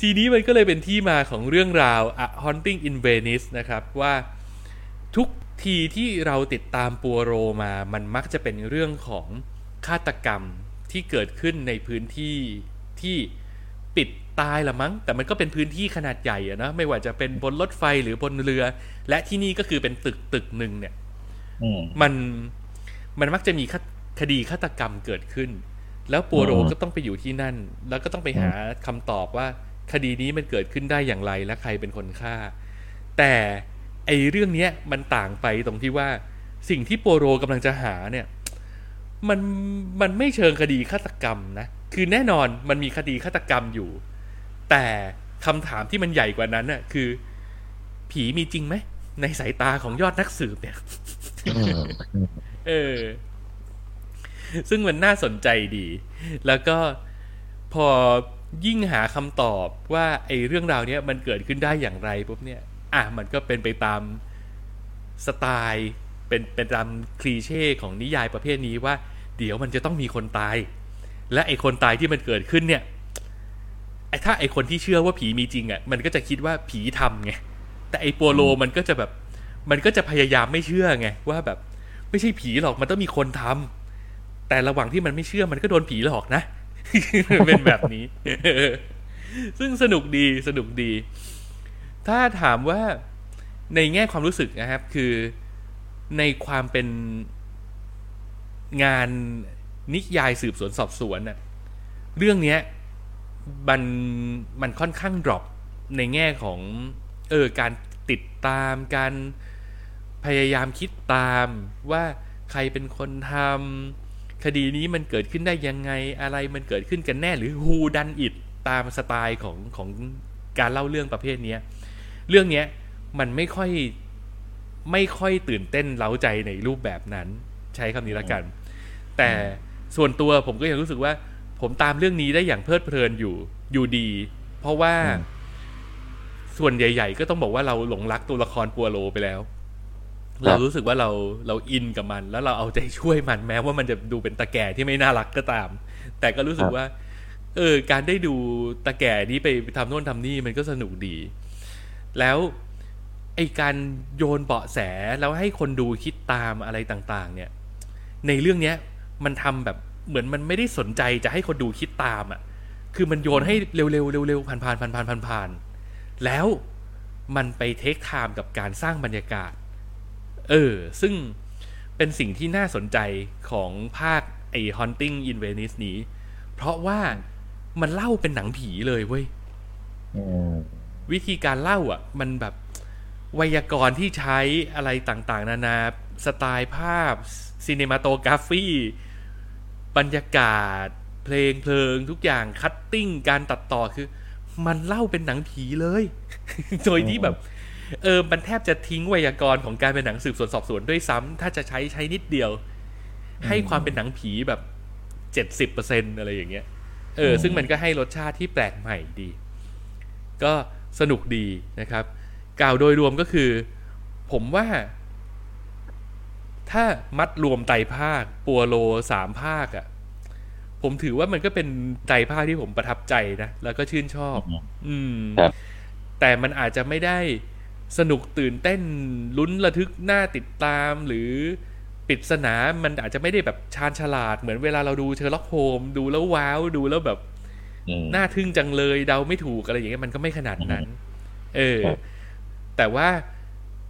ทีนี้มันก็เลยเป็นที่มาของเรื่องราว A Haunting in Venice นะครับว่าทุกทีที่เราติดตามปัวโรมา มันมักจะเป็นเรื่องของฆาตกรรมที่เกิดขึ้นในพื้นที่ที่ปิดตายละมั้ง แต่มันก็เป็นพื้นที่ขนาดใหญ่อะนะไม่ว่าจะเป็นบนรถไฟหรือบนเรือ และที่นี่ก็คือเป็นตึกตึกหนึ่งเนี่ยอืมมันมันมักจะมีคคดีฆาตกรรมเกิดขึ้น แล้วปัวโรอืมก็ต้องไปอยู่ที่นั่น แล้วก็ต้องไปหาคำตอบว่า คดีนี้มันเกิดขึ้นได้อย่างไรและใครเป็นคนฆ่า แต่ไอเรื่องเนี้ยมันต่างไปตรงที่ว่าสิ่งที่ปัวโรกำลังจะหาเนี่ยมันมันไม่เชิงคดีฆาตกรรมนะ คือแน่นอนมันมีคดีฆาตกรรมอยู่ แต่คำถามที่มันใหญ่กว่านั้นน่ะ คือ ผีมีจริงไหม ในสายตาของยอดนักสืบเนี่ยอืมเออ ซึ่งมันน่าสนใจดี แล้วก็พอยิ่งหาคำตอบว่าไอ้เรื่องราวเนี้ยมันเกิดขึ้นได้อย่างไรปุ๊บเนี่ย อะมันก็เป็นไปตามสไตล์เป็นเป็นตามคลีเช่ของนิยายประเภทนี้ว่า เดี๋ยวมันจะต้องมีคนตาย และไอ้คนตายที่มันเกิดขึ้นเนี่ยไอ้ถ้าไอ้คนที่เชื่อว่าผีมีจริงอะ มันก็จะคิดว่าผีทำไงแต่ไอ้โปโลมันก็จะแบบ มันก็จะพยายามไม่เชื่อไงว่าแบบ ไม่ใช่ผีหรอกมันต้องมีคนทำ แต่ระหว่างที่มันไม่เชื่อมันก็โดนผีหลอกนะ เป็นแบบนี้ ซึ่งสนุกดีสนุกดี ถ้าถามว่าในแง่ความรู้สึกนะครับ คือในความเป็นงานนิยายสืบสวนสอบสวนน่ะเรื่องเนี้ยมันมันค่อนข้างดรอปในแง่ของเออการติดตามการพยายามคิดตามว่าใครเป็นคนทำ คดีนี้มันเกิดขึ้นได้ยังไงอะไรมันเกิดขึ้นกันแน่หรือ who done it ตามสไตล์ของของการเล่าเรื่องประเภทเนี้ยเรื่องเนี้ยมันไม่ค่อยไม่ค่อยตื่นเต้นเล้าใจในรูปแบบนั้น ใช้คำนี้ละกัน แต่ส่วนตัวผมก็ยังรู้สึกว่า ผมตามเรื่องนี้ได้อย่างเพลิดเพลินอยู่อยู่ดี เพราะว่าอืมส่วนใหญ่ ๆ ก็ต้องบอกว่าเราหลงรักตัวละครปัวโลไปแล้ว เรารู้สึกว่าเราเราอินกับมัน แล้วเราเอาใจช่วยมันแม้ว่ามันจะดูเป็นตาแก่ที่ไม่น่ารักก็ตาม แต่ก็รู้สึกว่า เออ การได้ดูตาแก่นี้ไปทำโน่นทำนี่มันก็สนุกดี แล้วไอการโยนเบาะแสแล้วให้คนดูคิดตามอะไรต่างๆ เนี่ย ในเรื่องเนี้ย มันทำแบบเหมือนมันไม่ได้สนใจจะให้คนดูคิดตามอะ คือมันโยนให้เร็วๆเร็วๆผ่านๆผ่านๆผ่านๆผ่านๆแล้วมันไปเทคไทม์กับการสร้างบรรยากาศ เออ ซึ่งเป็นสิ่งที่น่าสนใจของภาคไอ้ Haunting in Venice นี้ เพราะว่ามันเล่าเป็นหนังผีเลยเว้ยอืมวิธีการเล่าอะ มันแบบไวยากรณ์ที่ใช้อะไรต่างๆ นานาสไตล์ภาพซีเนมาโตกราฟีบรรยากาศ เพลงเพลิงทุกอย่าง cutting การตัดต่อคือ มันเล่าเป็นหนังผีเลย โดยที่แบบ เออมันแทบจะทิ้งไวยากรณ์ของการเป็นหนังสืบสวนสอบสวนด้วยซ้ำถ้าจะใช้ใช้นิดเดียว ให้ความเป็นหนังผีแบบเจ็ดสิบเปอร์เซ็นต์อะไรอย่างเงี้ย เออ ซึ่งมันก็ให้รสชาติที่แปลกใหม่ดี ก็สนุกดีนะครับ กล่าวโดยรวมก็คือ ผมว่า ถ้ามัดรวมไตรภาค ปัวโลสามภาคอะ่ะ ผมถือว่ามันก็เป็นไตรภาคที่ผมประทับใจนะ แล้วก็ชื่นชอบ อืมครับแต่มันอาจจะไม่ได้ สนุกตื่นเต้นลุ้นระทึกน่าติดตามหรือปริศนามันอาจจะไม่ได้แบบชาญฉลาดเหมือนเวลาเราดูเชอร์ล็อกโฮมส์ดูแล้วว้าวดูแล้วแบบอืมน่าทึ่งจังเลยเดาไม่ถูกอะไรอย่างเงี้ยมันก็ไม่ขนาดนั้น เออครับแต่ว่า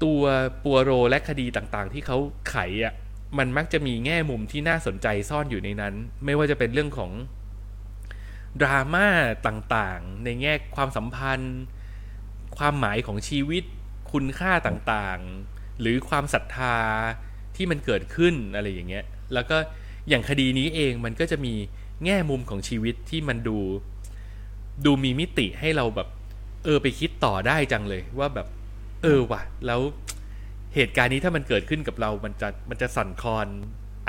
ตัวปัวโรและคดีต่างๆ ที่เขาไขอะ มันมักจะมีแง่มุมที่น่าสนใจซ่อนอยู่ในนั้น ไม่ว่าจะเป็นเรื่องของดราม่าต่างๆ ในแง่ความสัมพันธ์ ความหมายของชีวิต คุณค่าต่างๆ หรือความศรัทธาที่มันเกิดขึ้นอะไรอย่างเงี้ย แล้วก็อย่างคดีนี้เองมันก็จะมีแง่มุมของชีวิตที่มันดู ดูมีมิติให้เราแบบ เออไปคิดต่อได้จังเลยว่าแบบ เออว่ะ แล้วเหตุการณ์นี้ถ้ามันเกิดขึ้นกับเรา มันจะมันจะสั่นคลอน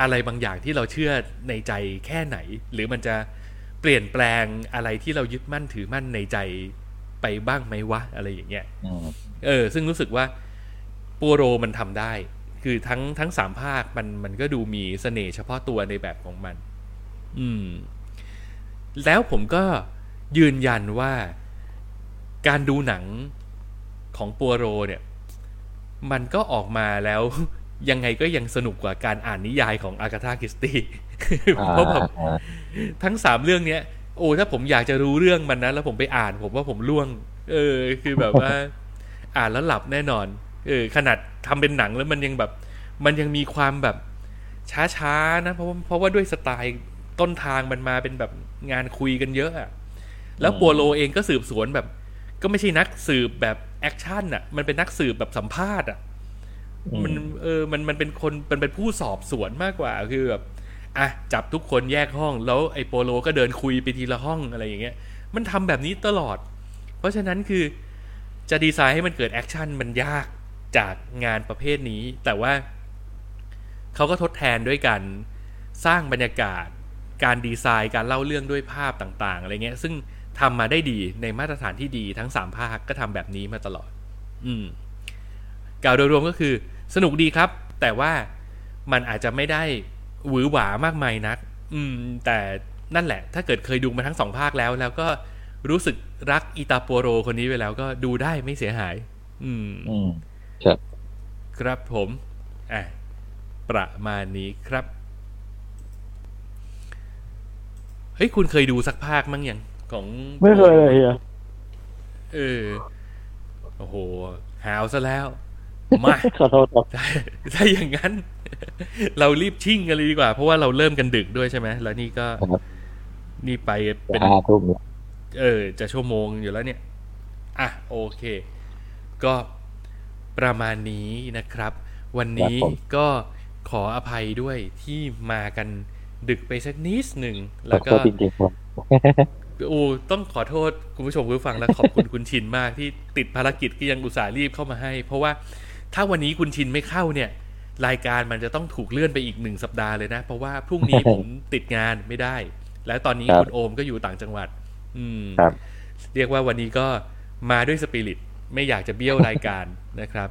อะไรบางอย่างที่เราเชื่อในใจแค่ไหน หรือมันจะเปลี่ยนแปลงอะไรที่เรายึดมั่นถือมั่นในใจไปบ้างไหมวะ อะไรอย่างเงี้ย เออซึ่งรู้สึกว่าปัวโรมันทำได้ คือทั้งทั้งสามภาคมันมันก็ดูมีเสน่ห์เฉพาะตัวในแบบของมัน อืม แล้วผมก็ยืนยันว่าการดูหนังของปัวโรเนี่ย มันก็ออกมาแล้วยังไงก็ยังสนุกกว่าการอ่านนิยายของอากาธาคริสตี้เพราะแบบอ่าทั้งสามเรื่องเนี้ย โอ้ถ้าผมอยากจะรู้เรื่องมันนะแล้วผมไปอ่าน ผมว่าผมล่วง เออ คือแบบว่า อ่านแล้วหลับแน่นอน เออขนาดทำเป็นหนังแล้วมันยังแบบ มันยังมีความแบบช้าๆนะเพราะว่าเพราะว่าด้วยสไตล์ต้นทางมันมาเป็นแบบงานคุยกันเยอะอะแล้วปัวโลเองก็สืบสวนแบบ ก็ไม่ใช่นักสืบแบบแอคชั่นอะมันเป็นนักสืบแบบสัมภาษณ์อะมันเออมันมันเป็นคนมันเป็นผู้สอบสวนมากกว่าคือแบบอะจับทุกคนแยกห้อง แล้วไอ้ปัวโลก็เดินคุยไปทีละห้องอะไรอย่างเงี้ย มันทำแบบนี้ตลอด เพราะฉะนั้นคือ จะดีไซน์ให้มันเกิดแอคชั่นมันยากจากงานประเภทนี้ แต่ว่าเขาก็ทดแทนด้วยการสร้างบรรยากาศ การดีไซน์การเล่าเรื่องด้วยภาพต่างๆอะไรเงี้ย ซึ่งทำมาได้ดีในมาตรฐานที่ดีทั้งสามภาคก็ทำแบบนี้มาตลอด อืมกล่าวโดยรวมก็คือสนุกดีครับ แต่ว่ามันอาจจะไม่ได้หวือหวามากมายนัก อืม แต่นั่นแหละ ถ้าเกิดเคยดูมาทั้งสองภาคแล้ว แล้วก็รู้สึก รักอิตาโปโรคนนี้ไปแล้วก็ดูได้ไม่เสียหาย อืมอืมครับ ครับผมอะประมาณนี้ครับ เฮ้ย คุณเคยดูสักภาคมั้งยังของไม่เคยเลยเฮียเออ โอ้โห หาวซะแล้ว มาขอโทษครับถ้าถ้าอย่างนั้น เรารีบชิ่งกันเลยดีกว่า เพราะว่าเราเริ่มกันดึกด้วยใช่ไหม แล้วนี่ก็ครับนี่ไปเป็นห้าทุ่มแล้ว เออจะชั่วโมงอยู่แล้วเนี่ย อะโอเค ก็ประมาณนี้นะครับ วันนี้ก็ขออภัยด้วยที่มากันดึกไปสักนิดหนึ่งขแล้อวโทก็ษจริงๆครับโอ้ต้องขอโทษคุณผู้ชมผู้ฟังและขอบคุณคุณชินมากที่ติดภารกิจก็ยังอุตส่าห์รีบเข้ามาให้ เพราะว่าถ้าวันนี้คุณชินไม่เข้าเนี่ย รายการมันจะต้องถูกเลื่อนไปอีกหนึ่งสัปดาห์เลยนะ เพราะว่าพรุ่งนี้ผมติดงานไม่ได้ แล้วตอนนี้ครับคุณโอมก็อยู่ต่างจังหวัด อืมครับ เรียกว่าวันนี้ก็มาด้วยสปิริตไม่อยากจะเบี้ยวรายการนะครับ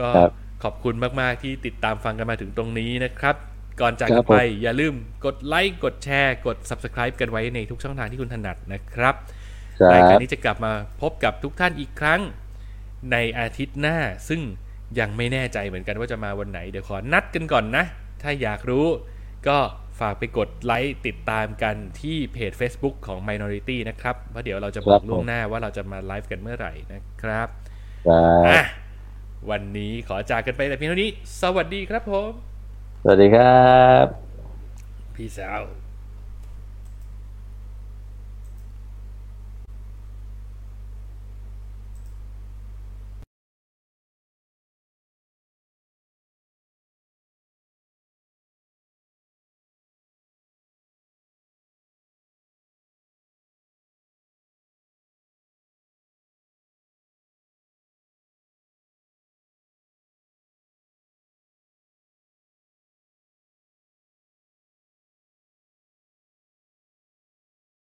ก็ครับขอบคุณมาก ๆ ที่ติดตามฟังกันมาถึงตรงนี้นะครับ ก่อนจากครักันบไปผมอย่าลืมกดไลค์กดแชร์กด Subscribe กันไว้ในทุกช่องทางที่คุณถนัดนะครับครัรายการบนี้จะกลับมาพบกับทุกท่านอีกครั้งในอาทิตย์หน้า ซึ่งยังไม่แน่ใจเหมือนกันว่าจะมาวันไหน เดี๋ยวขอนัดกันก่อนนะ ถ้าอยากรู้ก็ ฝากไปกดไลค์ติดตามกันที่เพจ Facebook ของ Minority นะครับเพราะเดี๋ยวเราจะบอกล่วงหน้าว่าเราจะมาไลฟ์กันเมื่อไหร่นะครับครับอะวันนี้ขอจากกันไปแต่เพียงเท่านี้ สวัสดีครับผม สวัสดีครับ พี่สาว